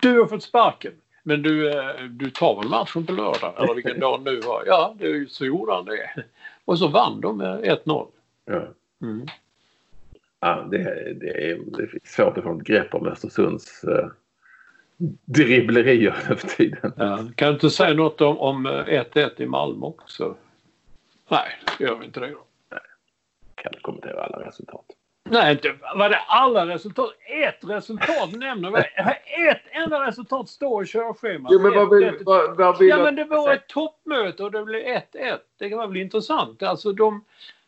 Du har fått sparken. Men du, eh, du tar väl matchen på lördag? Eller vilken dag nu var? Ja, det, så gjorde han det. Och så vann de med 1-0. Ja. Mm. Ja, det, det, är, det är svårt att få ett grepp om Östersunds eh, dribblerier över tiden. Ja. Kan du inte säga något om, om eh, 1-1 i Malmö också? Nej, gör vi inte det då. Kan kommentera alla resultat. Nej, inte var det alla resultat. Ett resultat nämner vi. Ett enda resultat står i körschemat. Jo, men vad vill, vad, vad vill Ja, men det var ett toppmöte och det blev 1-1. Det kan vara väl intressant. Alltså de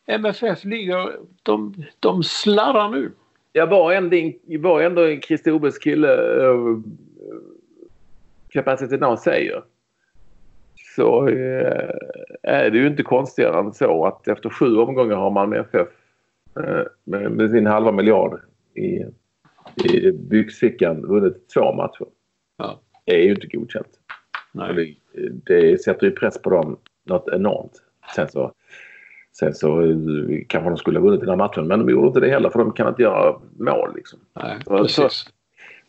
MFF ligger, de, de slarrar nu. Jag var ändå, var ändå en Christer Obes kille uh, Capacity Now säger. Så eh, är det ju inte konstigare än så att efter sju omgångar har man med FF eh, med, med sin halva miljard i, i byxfickan vunnit två matcher. Ja. Det är ju inte godkänt. Nej. det, det sätter ju press på dem något enormt. Sen så, sen så eh, kanske de skulle ha vunnit den här matchen men de gjorde inte det heller för de kan inte göra mål. Liksom. Nej, precis.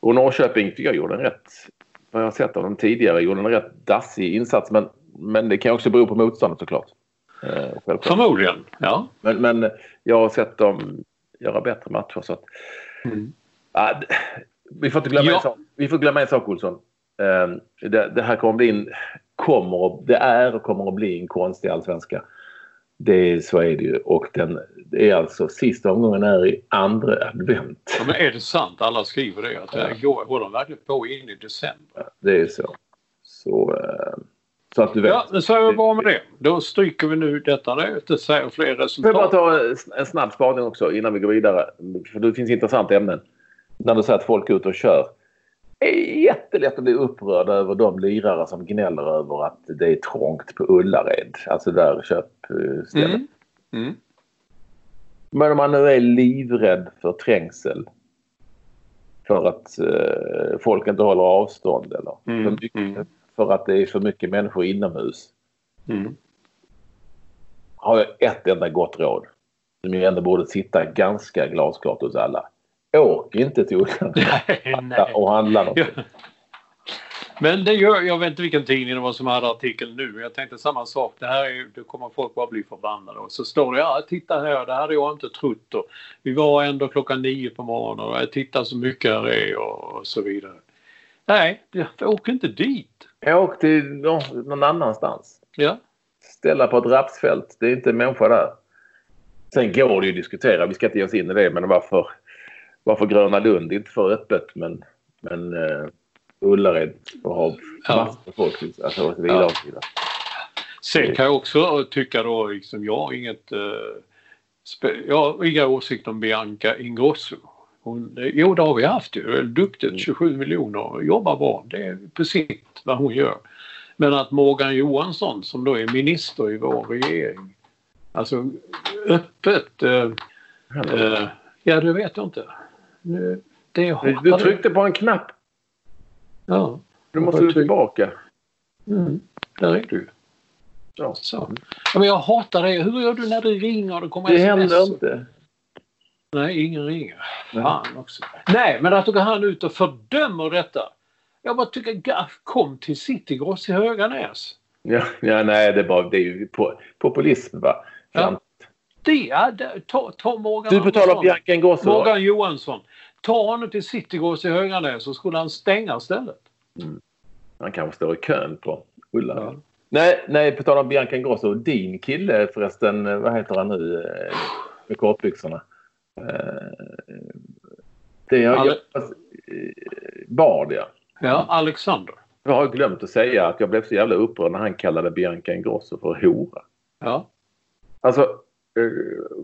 Och Norrköping tycker jag gjorde en rätt, vad jag har sett av dem tidigare, gjorde en rätt dassig insats. Men, men det kan också bero på motståndet såklart. Eh. Förmodligen, ja. Men, men jag har sett dem göra bättre matcher. Så att, Mm. d- vi får inte glömma Ja. en sak. Vi får glömma en sak Olsson. Eh, det, det här kommer bli en, kommer, det är och kommer att bli en konstig allsvenska. Det, så är det ju. Och den, är alltså sista omgången är i andra advent. ja. Men är det sant? Alla skriver det. Att det här går, håller de verkligen på in i december? Det är så. Så, eh, så att du vet. Ja, men så är det bra med det. Då stryker vi nu detta nu. Det säger fler Får jag bara resultat. ta en snabb spaning också innan vi går vidare? För det finns intressanta ämnen. När du säger att folk är ute och kör. Det är jättelätt att bli upprörd över de lirare som gnäller över att det är trångt på Ullared. Alltså där köpstället. Mm. Mm. Men om man nu är livrädd för trängsel. För att eh, folk inte håller avstånd eller Mm, för, mycket, mm. för att det är för mycket människor inomhus. Mm. har jag ett enda gott råd. Som ju ändå borde sitta ganska glasklart hos alla. Åk inte till Ullared och handla något. Men det gör, jag vet inte vilken tidning det var som hade artikeln nu. Jag tänkte samma sak. Det här är, då kommer folk bara bli förbannade. Och så står det, ja titta här, det hade jag inte trott. Och vi var ändå klockan nio på morgonen och jag tittar så mycket här är och, och så vidare. Nej, åk inte dit. Åk till nå- någon annanstans. Ja, Ställa på ett rapsfält. Det är inte en människa där. Sen går det ju att diskutera. Vi ska inte ge oss in i det. Men varför, varför Gröna Lund inte för öppet men, men uh, Ullared får ha Ja. massor med folk. Alltså, och så vidare. Ja. Sen kan jag också tycka då, liksom, jag har inget, eh, jag har inga åsikter om Bianca Ingrosso. Hon, jo, det har vi haft ju. Duktigt, 27 miljoner, jobbar bra. Det är sitt vad hon gör. Men att Morgan Johansson som då är minister i vår regering, alltså öppet, eh, eh, ja det vet jag inte. Nu, det Du, du det. tryckte på en knapp. Ja, Du måste tryck- tillbaka. mm, där är du. Ja. Så. Ja, men jag hatar det. Hur gör du när det ringer och det kommer Det sms? händer inte. Nej, ingen ringer. Fan också. Nej, men att då går han ut och fördömer detta. Jag bara tycker, kom till Citygross i Höganäs. Ja, ja, nej, det är, bara, det är ju po- populism va. Ja. Det, ta, ta Morgan Du betalar Andersson. Bianca Ingrosso. Morgan Johansson. Ta honom till Citygross i Höganäs så skulle han stänga stället. Han kanske står i kön på Ulla. Ja. Nej, nej, på tal om Bianca Ingrosso. Din kille förresten, eh, vad heter han nu eh, med kortbyxorna? Eh, Det är Ale- Bard ja. Ja, Alexander. Jag har glömt att säga att jag blev så jävla upprörd när han kallade Bianca Ingrosso för hora. Ja. Alltså,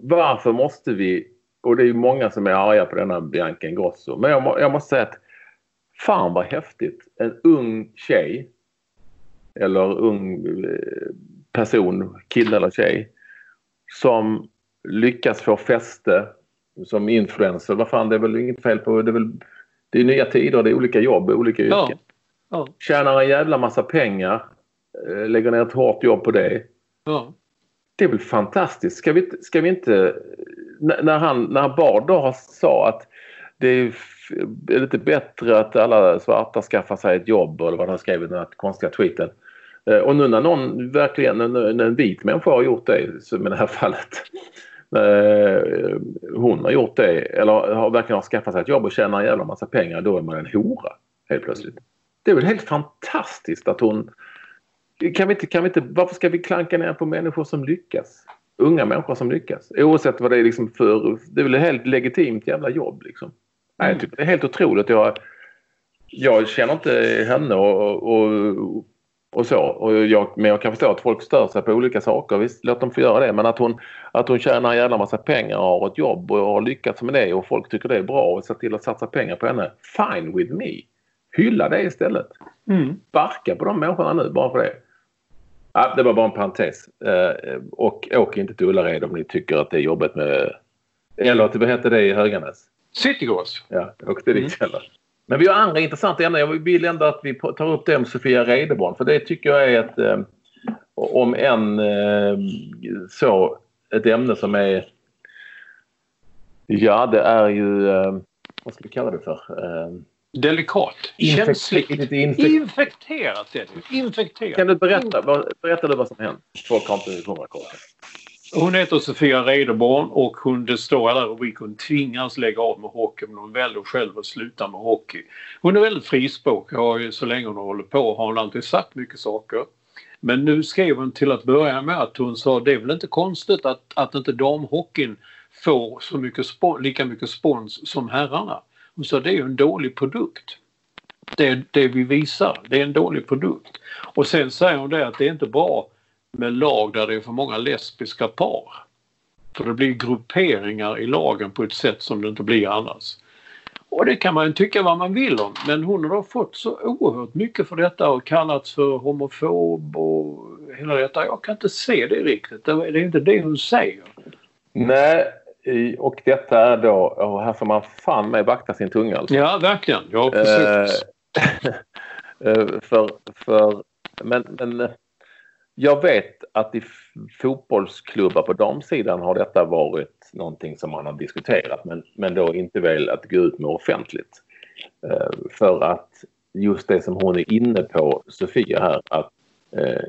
varför måste vi... Och det är ju många som är arga på denna Bianca Ingrosso. Men jag, må, jag måste säga att fan vad häftigt. En ung tjej eller ung eh, person, kille eller tjej som lyckas få fäste som influencer. Vad fan, det är väl inget fel på... Det är, väl, det är nya tider, det är olika jobb, olika yrken Ja. ja. tjänar en jävla massa pengar eh, lägger ner ett hårt jobb på det. Ja. Det är väl fantastiskt. Ska vi, inte- ska vi inte... När när han, Bard då sa att det är är lite bättre att alla svarta skaffar sig ett jobb eller vad han skrev i den här konstiga tweeten. Eh, och nu när någon verkligen, en, en, vit människa har gjort det, som i det här fallet, eh, hon har gjort det eller har verkligen har skaffat sig ett jobb och tjänar en jävla massa pengar, då är man en hora helt plötsligt. Det är väl helt fantastiskt att hon... Kan vi inte, kan vi inte, varför ska vi klanka ner på människor som lyckas? Unga människor som lyckas. Oavsett vad det är liksom för... Det är väl ett helt legitimt jävla jobb liksom. Nej, jag tycker det är helt otroligt. Jag, jag känner inte henne och, och, och så. Och jag, men jag kan förstå att folk stör sig på olika saker. Visst, låt dem få göra det. Men att hon, att hon tjänar en jävla massa pengar och har ett jobb och har lyckats med det och folk tycker det är bra och ser till att satsa pengar på henne. Fine with me. Hylla det istället. Mm. Sparka på de människorna nu bara för det. Ja, det var bara en parentes. Eh, och åk inte till Ullared om ni tycker att det är jobbigt med... Eller vad heter det i Höganäs? Citygross. Ja, åk till dit heller. Men vi har andra intressanta ämnen. Jag vill ändå att vi tar upp det om Sofia Reideborn. För det tycker jag är ett... Eh, om en eh, så... Ett ämne som är... Ja, det är ju... Vad ska vi kalla det för? Delikat. infek- Känsligt. lite infek- Infekterat är det. Infekterat. kan du berätta, vad, berätta du vad som hänt? Inte hundrakoll. Hon heter Sofia Reideborn och hon, det står alla rubriker, hon tvingas lägga av med hockey men hon väljer själv att sluta med hockey. Hon är väldigt frispråkig och så länge hon hållit på har hon alltid sagt mycket saker. Men nu skrev hon till att börja med att hon sa det är väl inte konstigt att, att inte damhockeyn får så mycket lika mycket spons som herrarna. Hon sa det är ju en dålig produkt. Det, det vi visar, det är en dålig produkt. Och sen säger hon det att det är inte bra med lag där det är för många lesbiska par. För det blir grupperingar i lagen på ett sätt som det inte blir annars. Och det kan man ju tycka vad man vill om men hon har fått så oerhört mycket för detta och kallats för homofob och hela detta. Jag kan inte se det riktigt. Det är inte det hon säger. Nej, och detta är då... Och här får man fan med vakta sin tunga alltså. Ja, verkligen. Har precis... Eh, för, för, men, men eh, jag vet att i fotbollsklubbar på damsidan har detta varit någonting som man har diskuterat men, men då inte väl att gå ut med offentligt. Eh, för att just det som hon är inne på, Sofia här, att eh,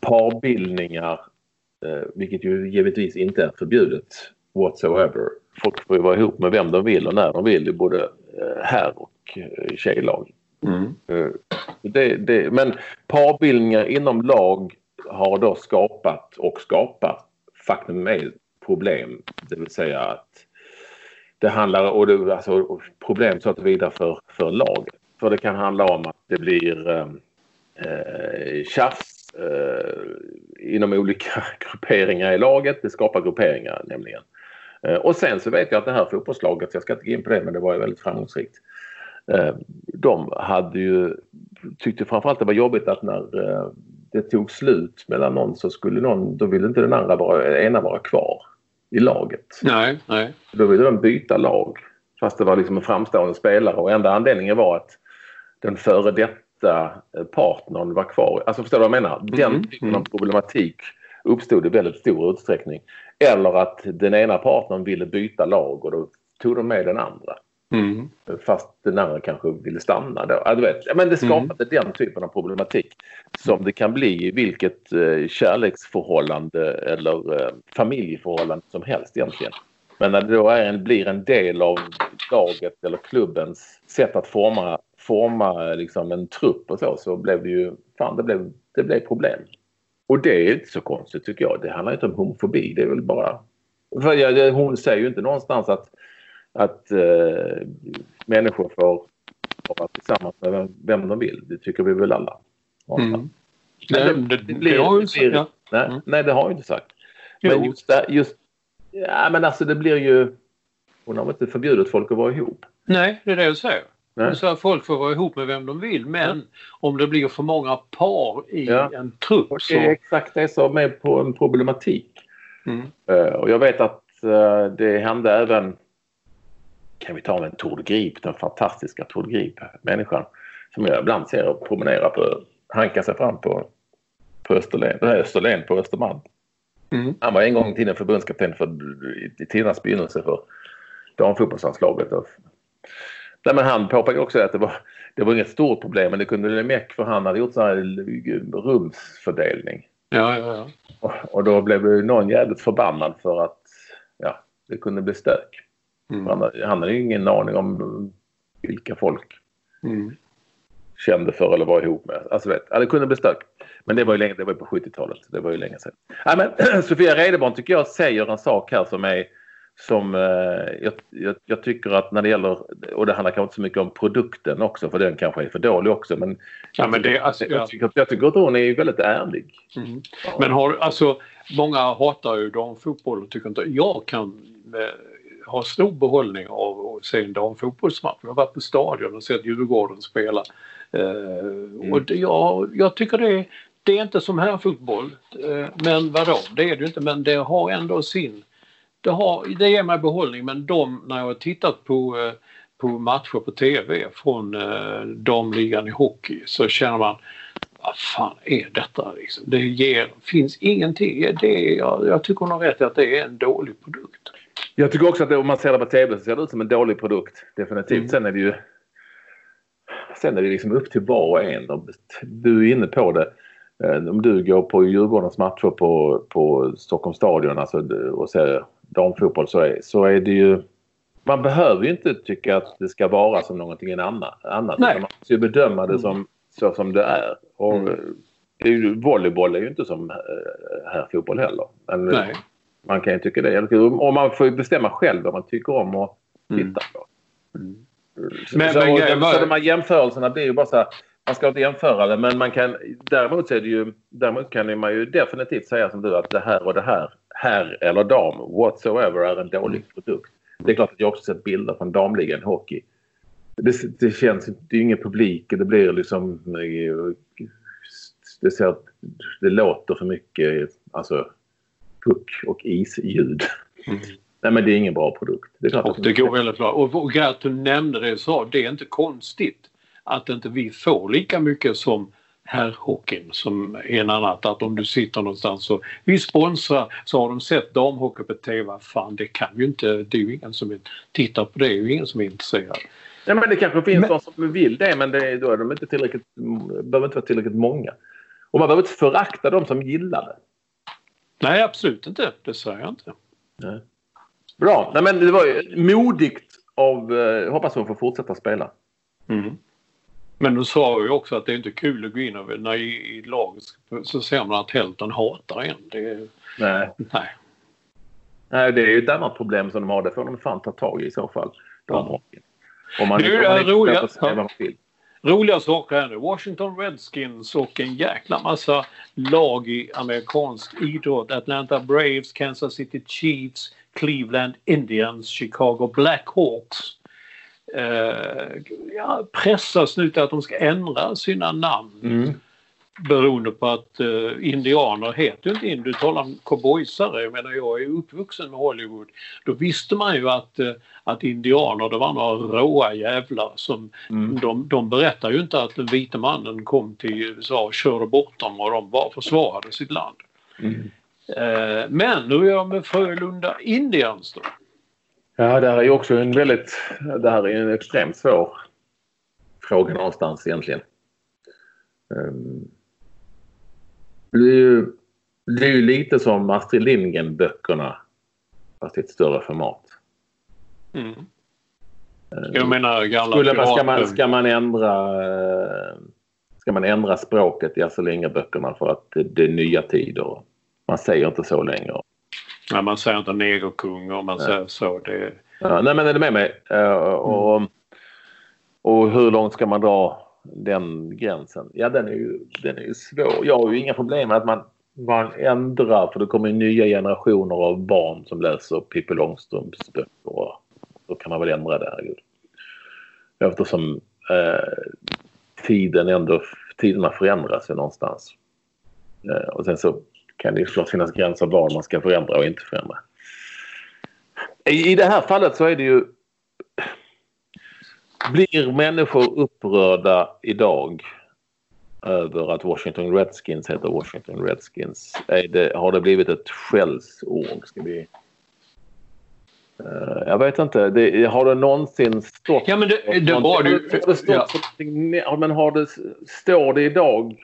parbildningar, eh, vilket ju givetvis inte är förbjudet whatsoever. Folk får ju vara ihop med vem de vill och när de vill i både eh, här och eh, tjejlag. Mm. Eh, Det, det, men parbildningar inom lag har då skapat och skapar faktum är problem. Det vill säga att det handlar och det, alltså, problem så att vidare för, för laget. För det kan handla om att det blir eh, tjafs eh, inom olika grupperingar i laget. Det skapar grupperingar nämligen. Eh, och sen så vet jag att det här fotbollslaget, jag ska inte gå in på det men det var ju väldigt framgångsrikt. Eh, de hade ju, tyckte framförallt det var jobbigt att när eh, det tog slut mellan någon så skulle någon, då ville inte den andra vara, ena vara kvar i laget. Nej, nej. Då ville de byta lag. Fast det var liksom en framstående spelare och enda anledningen var att den före detta partnern var kvar. Alltså förstår du vad jag menar? Den Mm, typen mm. av problematik uppstod i väldigt stor utsträckning. Eller att den ena partnern ville byta lag och då tog de med den andra. Mm. Fast den andra kanske ville stanna då. Ja, du vet. Men det skapade den typen av problematik som det kan bli i vilket eh, kärleksförhållande eller eh, familjeförhållande som helst egentligen. Men när det då är en, blir en del av laget eller klubbens sätt att forma, forma liksom en trupp och så, så blev det ju fan, det blev, det blev problem. Och det är inte så konstigt tycker jag. Det handlar inte om homofobi. Det är väl bara... För jag, hon säger ju inte någonstans att att eh, människor får vara tillsammans med vem, vem de vill. Det tycker vi väl alla. Mm. Nej, det, det- det, blir, har det sagt, blir, ja. nej, Mm. nej, det har hon inte sagt. Jo. Men just, där, just Ja, men alltså det blir ju... Hon har väl inte förbjudit folk att vara ihop? Nej, det är det jag säger. Nej. Att folk får vara ihop med vem de vill men om det blir för många par i Ja. en trupp Och så... det är exakt det som är på en problematik. Mm. Eh, och jag vet att eh, det hände även... Kan vi ta en Tour de Grip, den fantastiska Tour de Grip-människan som jag ibland ser promenera på, hanka sig fram på på Österlen, här Österlen på Östermalm. Mm. Han var en gång i tiden förbundskapten för, i, i tidernas begynnelse för damfotbollslandslaget. Nej, men han påpekade också att det var, det var inget stort problem men det kunde bli meck för han hade gjort så här rumsfördelning. Ja, ja, ja. Och, och då blev ju någon jävligt förbannad för att ja, det kunde bli stök. Mm. Han, han hade ju ingen aning om vilka folk Mm. kände för eller var ihop med. Alltså vet, det kunde bli stök. Men det var ju, länge, det var på 70-talet. Det var ju länge sedan. Ja, men, Sofia Redeborn tycker jag säger en sak här som är som eh, jag, jag, jag tycker att när det gäller, och det handlar kanske inte så mycket om produkten också för den kanske är för dålig också men, Ja, men det, alltså, jag, ja. tycker, jag tycker att hon är väldigt ärlig. Mm. Men har, alltså, många hatar ju damfotboll och tycker inte... Jag kan eh, ha stor behållning av att se en damfotbollsmatch. Jag har varit på stadion och sett Djurgården spela. Eh, och det, jag, jag tycker det är, det är inte som här fotboll. Men vadå, det är det ju inte. Men det har ändå sin... Det, har, det ger mig behållning men de, när jag har tittat på, eh, på matcher på TV från eh, damligan i hockey så känner man vad fan är detta liksom? Det ger, finns ingenting. Det är, jag, jag tycker hon har rätt i att det är en dålig produkt. Jag tycker också att det, om man ser det på tv så ser det ut som en dålig produkt. Definitivt. Mm. Sen är det ju Sen är det liksom upp till var och en. Du är inne på det. Eh, Om du går på Djurgårdens matcher på, på Stockholms stadion alltså, och ser damfotboll så är, så är det ju... Man behöver ju inte tycka att det ska vara som någonting annat. annat Nej. Man måste ju bedöma det som så som det är. Och Mm. det är ju, volleyboll är ju inte som eh, här fotboll heller. Men Nej. man kan ju tycka det. Och man får ju bestämma själv vad man tycker om titta Mm. på. Mm. Så, Men- så, men och de, var- så de här jämförelserna blir ju bara så här. Man ska inte jämföra det men man kan däremot så är det ju däremot kan man ju definitivt säga som du att det här och det här herr eller dam whatsoever är en dålig Mm. produkt. Det är klart att jag också sett bilder från damligan hockey. Det, det känns det är ingen publik och det blir liksom det, ser, det låter för mycket alltså puck och isljud. Mm. Nej men det är ingen bra produkt. Det är klart Och det går väldigt bra. Och, att du nämnde det och sa, det är inte konstigt att inte vi får lika mycket som herrhockeyn som en annat. Att om du sitter någonstans och vi sponsrar så har de sett damhockey på TV. Fan det kan ju inte, det är ju ingen som tittar på det, det är ju ingen som är intresserad. Nej, men det kanske finns de som vill det men det, då är de inte tillräckligt, behöver inte vara tillräckligt många. Och man behöver inte förakta de som gillar det. Nej absolut inte, det säger jag inte. Bra. Nej, men det var ju modigt av... Eh, hoppas hon får fortsätta spela. Mm. Men du sa ju också att det är inte kul att gå in och när i, i lag så ser man att hälften hatar en. Det, Nej. nej. Nej, det är ju ett annat problem som de har. Det får de fan ta tag i i så fall. Ja. Om man, Du, om man roliga- vad man vill. Roliga saker här nu. Washington Redskins och en jäkla massa lag i amerikansk idrott. Atlanta Braves, Kansas City Chiefs, Cleveland Indians, Chicago Blackhawks. Eh, ja, pressas nu till att de ska ändra sina namn. Mm. Beroende på att eh, indianer heter ju inte in. Du talar om cowboysare. Jag menar jag är uppvuxen med Hollywood. Då visste man ju att, eh, att indianer det var några råa jävlar som Mm. de, de berättar ju inte att den vita mannen kom till USA och körde bort dem och de bara försvarade sitt land. Mm. Eh, men hur gör de med Frölunda Indians då? Ja, det här är ju också en väldigt... Det här är en extremt svår fråga någonstans egentligen. Ehm, det, är ju, det är ju lite som Astrid Lindgren-böckerna fast i ett större format. Mm. Jag menar gamla Skulle man, ska, man, ska, man ändra, eh, ska man ändra språket i Astrid Lindgren-böckerna för att det, det är nya tider? Man säger inte så längre. Nej, man säger inte negerkung och man säger så. Det, Ja, nej, men är du med mig? Eh, och, och hur långt ska man dra den gränsen? Ja, den är ju, den är ju svår. Jag har ju inga problem med att man, man ändrar för det kommer nya generationer av barn som läser Pippi Långstrumps böcker. och Då kan man väl ändra det, herregud. Eftersom eh, tiden ändå, tiderna förändras ju någonstans. Eh, och sen så kan det såklart finnas gränser vad man ska förändra och inte förändra. I, I det här fallet så är det ju... Blir människor upprörda idag över att Washington Redskins heter Washington Redskins? Det, har det blivit ett skällsord? Ska vi... Uh, jag vet inte. Det, har det någonsin stått... Ja, men det, det var det ju. Ja. men har det, står det idag...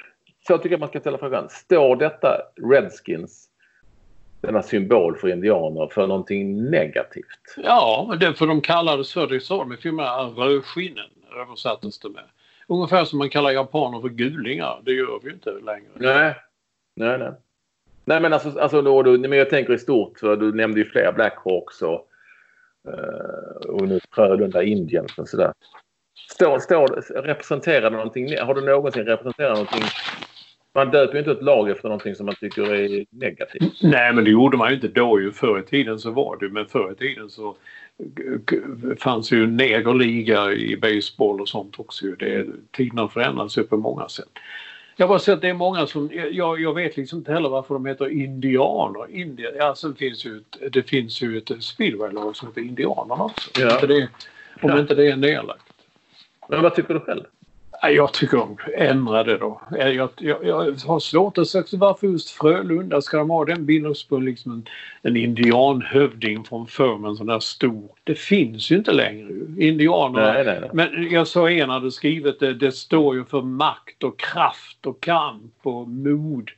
Så tycker jag man ska ställa frågan. Står detta Redskins, denna symbol för indianer, för någonting negativt? Ja, men det för de kallades för det så de i filmerna rödskinnen översattes det med. Ungefär som man kallar japaner för gulingar. Det gör vi ju inte längre. Nej, nej, nej. Nej men alltså, alltså då, då, men jag tänker i stort, för du nämnde ju fler Blackhawks och, uh, och nu Frölunda Indians och sådär. Står, står, representerar det någonting, har du någonsin representerat någonting man döper ju inte ett lag efter någonting som man tycker är negativt. Nej, men det gjorde man ju inte då ju. Förr i tiden så var det men förr i tiden så fanns ju negerliga i baseball och sånt också. Det, tiderna förändras ju på många sätt. Jag har bara sett att det är många som, jag, jag vet liksom inte heller varför de heter indianer. India, ja, sen finns ju ett, det finns ju ett speedwaylag som heter Indianerna också. Ja. Inte det, om ja. inte det är nedlagt. Men vad tycker du själv? Jag tycker de ändrar det då. Jag, jag, jag har svårt att säga varför just Frölunda ska de ha den bilden på liksom en, en indianhövding från förr med en sån där stor. Det finns ju inte längre. Indianerna. Nej, nej, nej. Men jag sa en hade skrivit det, det står ju för makt och kraft och kamp och mod.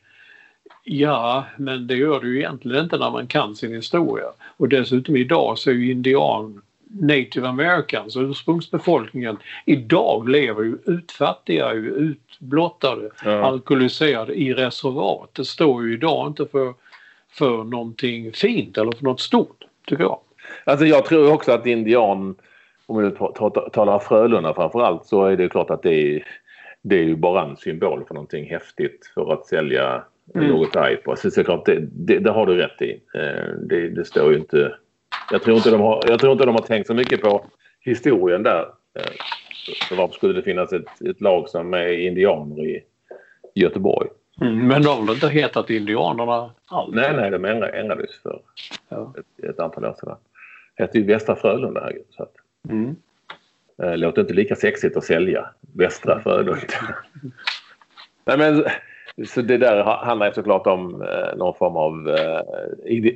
Ja, men det gör det ju egentligen inte när man kan sin historia. Och dessutom idag så är ju indian native americans, ursprungsbefolkningen, idag lever ju utfattiga, ju utblottade, ja. alkoholiserade i reservat. Det står ju idag inte för, för någonting fint eller för något stort, tycker jag. Alltså jag tror också att indian, om vi talar Frölunda framförallt, så är det klart att det är, det är ju bara en symbol för någonting häftigt för att sälja mm. något på. Så, så klart, det, det, det, har du rätt i. Eh, det, det står ju inte jag tror inte de har, jag tror inte de har tänkt så mycket på historien där. Eh, så varför skulle det finnas ett, ett lag som är indianer i Göteborg? Mm, men de har väl inte hetat Indianerna alls? Nej, nej, de ändrades för ja. ett, ett, antal år sedan. Hette ju Västra Frölunda. Så att, mm. äh, låter inte lika sexigt att sälja Västra Frölunda. nej, men så det där handlar såklart om eh, någon form av eh,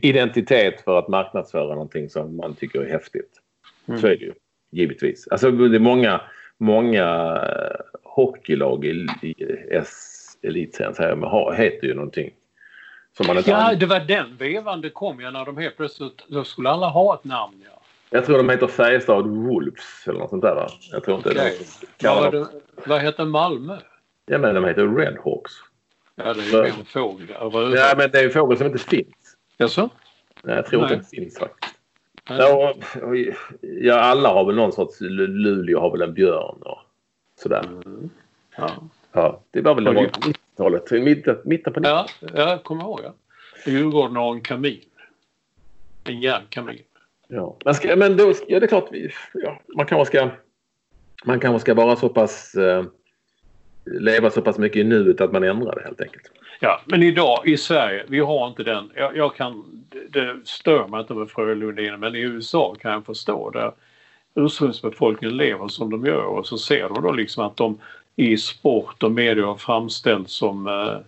identitet för att marknadsföra någonting som man tycker är häftigt. Mm. Så är det ju givetvis. Alltså det är många, många eh, hockeylag i, i S-elitserien heter ju någonting. Som man inte ja, det var den vevan det kom ja när de helt plötsligt, då skulle alla ha ett namn ja. Jag tror de heter Färjestad Wolves eller något sånt där va? Jag tror inte okay. det. Vad, det, vad heter Malmö? Ja men de heter Redhawks. Ja, det är ju en fågel. Ja, men det är en fågel som inte finns. Jaså? Nej, jag tror Nej. inte den finns faktiskt. Ja, ja, alla har väl någon sorts... Luleå har väl en björn och sådär. Mm. Ja. ja. Det var väl 90-talet, mitten, mitten på 90-talet. Ja, jag kommer ihåg. Ja. Djurgården har en kamin. En järnkamin. Ja, men, ska, men då, ja, det är klart, vi, ja, man kanske ska, man kanske ska vara så pass eh, leva så pass mycket i nuet att man ändrar det helt enkelt. Ja, men idag i Sverige, vi har inte den. Jag, jag kan, det stör mig inte med Frölundin, men i USA kan jag förstå det. ursprungsbefolkningen lever som de gör och så ser de då liksom att de i sport och media framställs som eh,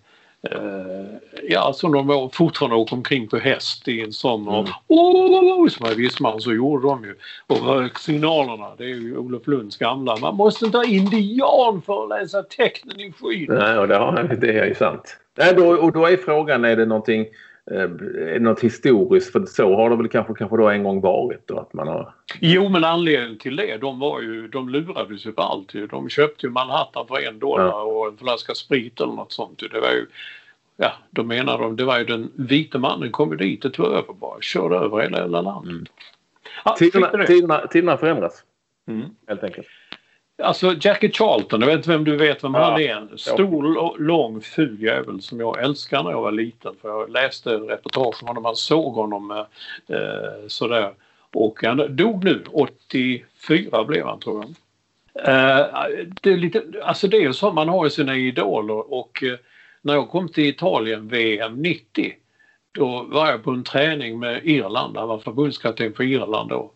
ja, som de fortfarande åker omkring på häst i en sån mm. och oh, som här Visman så gjorde de ju. Och signalerna, det är ju Olof Lunds gamla. Man måste inte ha indian för att läsa tecknen i skyn. Nej, och det, har, det är ju sant. Nej, då, och då är frågan, är det någonting eh, något historiskt? För så har det väl kanske, kanske då en gång varit då att man har... Jo, men anledningen till det, de var ju, de lurades ju på allt De köpte ju Manhattan för en dollar ja. och en flaska sprit eller något sånt. Det var ju, ja, då menar de, det var ju den vita mannen kom dit och tog över bara, körde över hela, hela landet. Mm. Ja, tiderna, tiderna, tiderna förändras. Mm. Helt enkelt. Alltså Jackie Charlton, jag vet inte vem du vet vem ja. han är. En stor, lång, ful jävel som jag älskade när jag var liten. För jag läste reportage om honom, man såg honom eh, sådär. Och han dog nu, 84 blev han tror jag. Eh, det är lite, alltså det är ju så, man har ju sina idoler och eh, när jag kom till Italien VM 90 då var jag på en träning med Irland, han var förbundskapten för Irland då.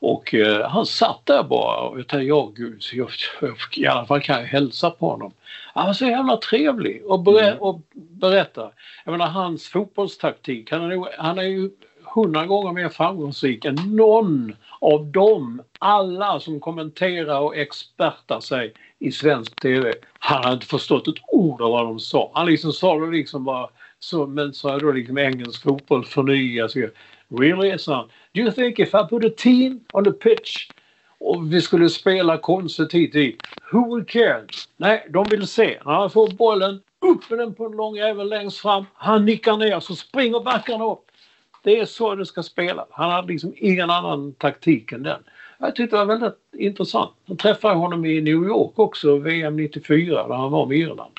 Och eh, han satt där bara och jag tänkte, ja gud, så jag, jag, i alla fall kan jag hälsa på honom. Han var så jävla trevlig och, ber, Mm. och berätta. Jag menar hans fotbollstaktik, han är, han är ju hundra gånger mer framgångsrik än någon av dem, alla som kommenterar och expertar sig i svensk TV. Han hade inte förstått ett ord av vad de sa. Han liksom sa det liksom bara så, men så då liksom engelsk fotboll förnyas. Really? sa han. Do you think if I put a team on the pitch och vi skulle spela konstigt hit dit. Who would care? Nej, de vill se. När han får bollen, upp med den på en lång jävel längst fram. Han nickar ner så springer backarna upp. Det är så det ska spela. Han hade liksom ingen annan taktik än den. Jag tyckte det var väldigt intressant. Jag träffade honom i New York också, VM 94, där han var med Irland.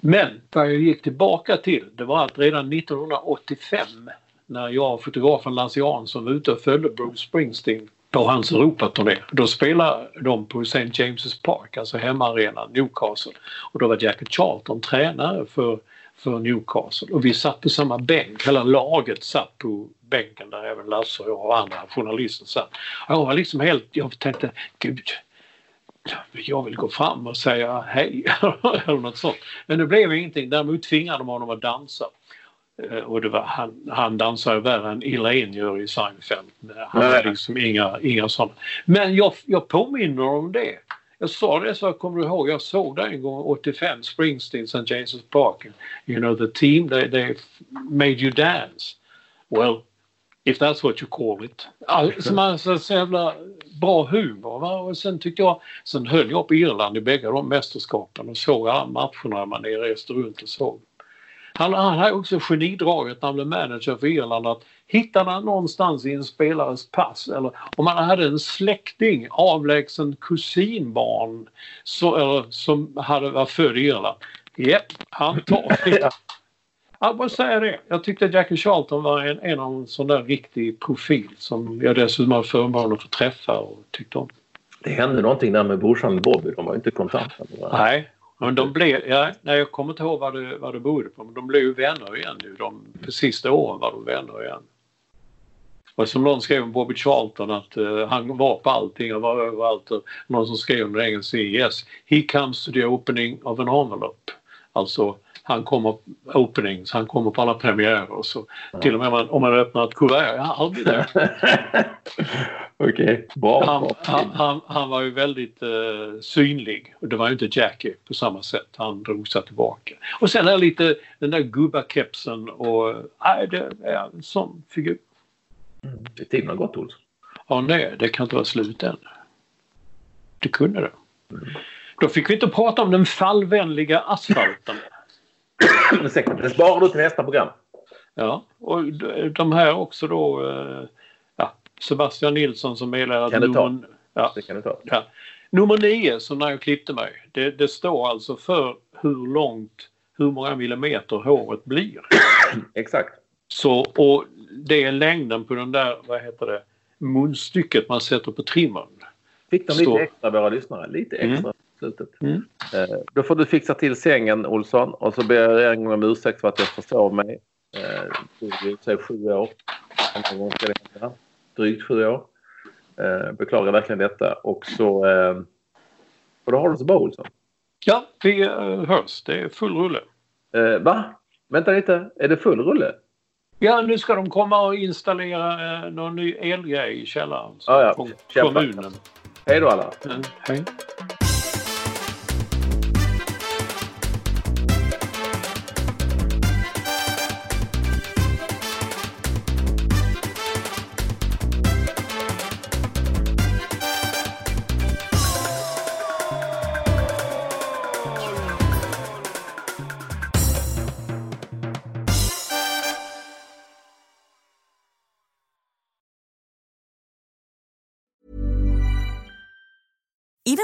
Men vad jag gick tillbaka till, det var att redan 1985 när jag och fotografen Lasse Jansson var ute och följde Bruce Springsteen på hans Europaturné. Då spelade de på St. James' Park, alltså hemmaarenan Newcastle. Och då var Jackie Charlton tränare för, för Newcastle. Och vi satt på samma bänk, hela laget satt på bänken där även Lasse och jag och andra journalister satt. Och jag var liksom helt, jag tänkte, gud, jag vill gå fram och säga hej eller något sånt. Men det blev ingenting. Däremot tvingade de honom att dansa. Eh, Och det var, han, han dansar ju värre än Elaine gör i Seinfeld. Han Nej. liksom inga, inga sådana. Men jag, jag påminner om det. Jag sa det så kommer du ihåg, jag såg det en gång 85, Springsteen, St. James' Park. You know the team, they, they made you dance. Well, if that's what you call it. Alltså, man, så, så jävla bra humor. Va? Och sen tyckte jag, sen höll jag på Irland i bägge de mästerskapen och såg alla matcherna man reste runt och såg. Han, han har också genidraget när han blev manager för Irland att hittar man någonstans i en spelares pass eller om man hade en släkting, avlägsen kusinbarn så, eller, som hade var född i Irland. Japp, han tar det. Jag bara säga det. Jag tyckte Jackie Charlton var en, en av en sån där riktig profil som jag dessutom hade förmånen att få träffa och tyckte om. Det hände någonting där med brorsan Bobby. De var inte kontanta. Nej, men de blev, ja, nej, jag kommer inte ihåg vad det, vad det berodde på, men de blev ju vänner igen nu. De, på sista åren var de vänner igen. Och som någon skrev om Bobby Charlton att uh, han var på allting och var överallt. Och någon som skrev om det engelska yes, he comes to the opening of an envelope. Alltså han kommer openings, han kommer på alla premiärer så. Till och med om man, om man öppnar ett kuvert, ja, I'll be there. Okej, bra. Han, han, han, han var ju väldigt eh, synlig och det var ju inte Jackie på samma sätt. Han drog sig tillbaka. Och sen är lite den där gubbakepsen och nej, det är en sån figur. Tiden har gått Olsson. Ja, nej, det kan inte vara slut än. Det kunde det. Då fick vi inte prata om den fallvänliga asfalten. Sparar du till nästa program. Ja, och de här också då. eh, Ja, Sebastian Nilsson som meddelar att Kan du ta? nummer, ja, Det kan du ta. Ja. Nummer nio, som när jag klippte mig, det, det står alltså för hur långt, hur många millimeter håret blir. Exakt. Så, och det är längden på den där, vad heter det, munstycket man sätter på trimmern. Fick de lite extra våra lyssnare. Lite extra på slutet. Mm. Eh, då får du fixa till sängen Olsson och så ber jag en gång om ursäkt för att jag försov mig. Eh, det tog och sju år. Drygt sju år. Eh, beklagar verkligen detta. Och så eh, får du ha det så bra Olsson. Ja, vi hörs. Det är full rulle. Va? Vänta lite. Är det full rulle? Ja, nu ska de komma och installera eh, någon ny elgrej i källaren. Ja, ja. från Kämpa. kommunen. Hej då alla. Mm, hej.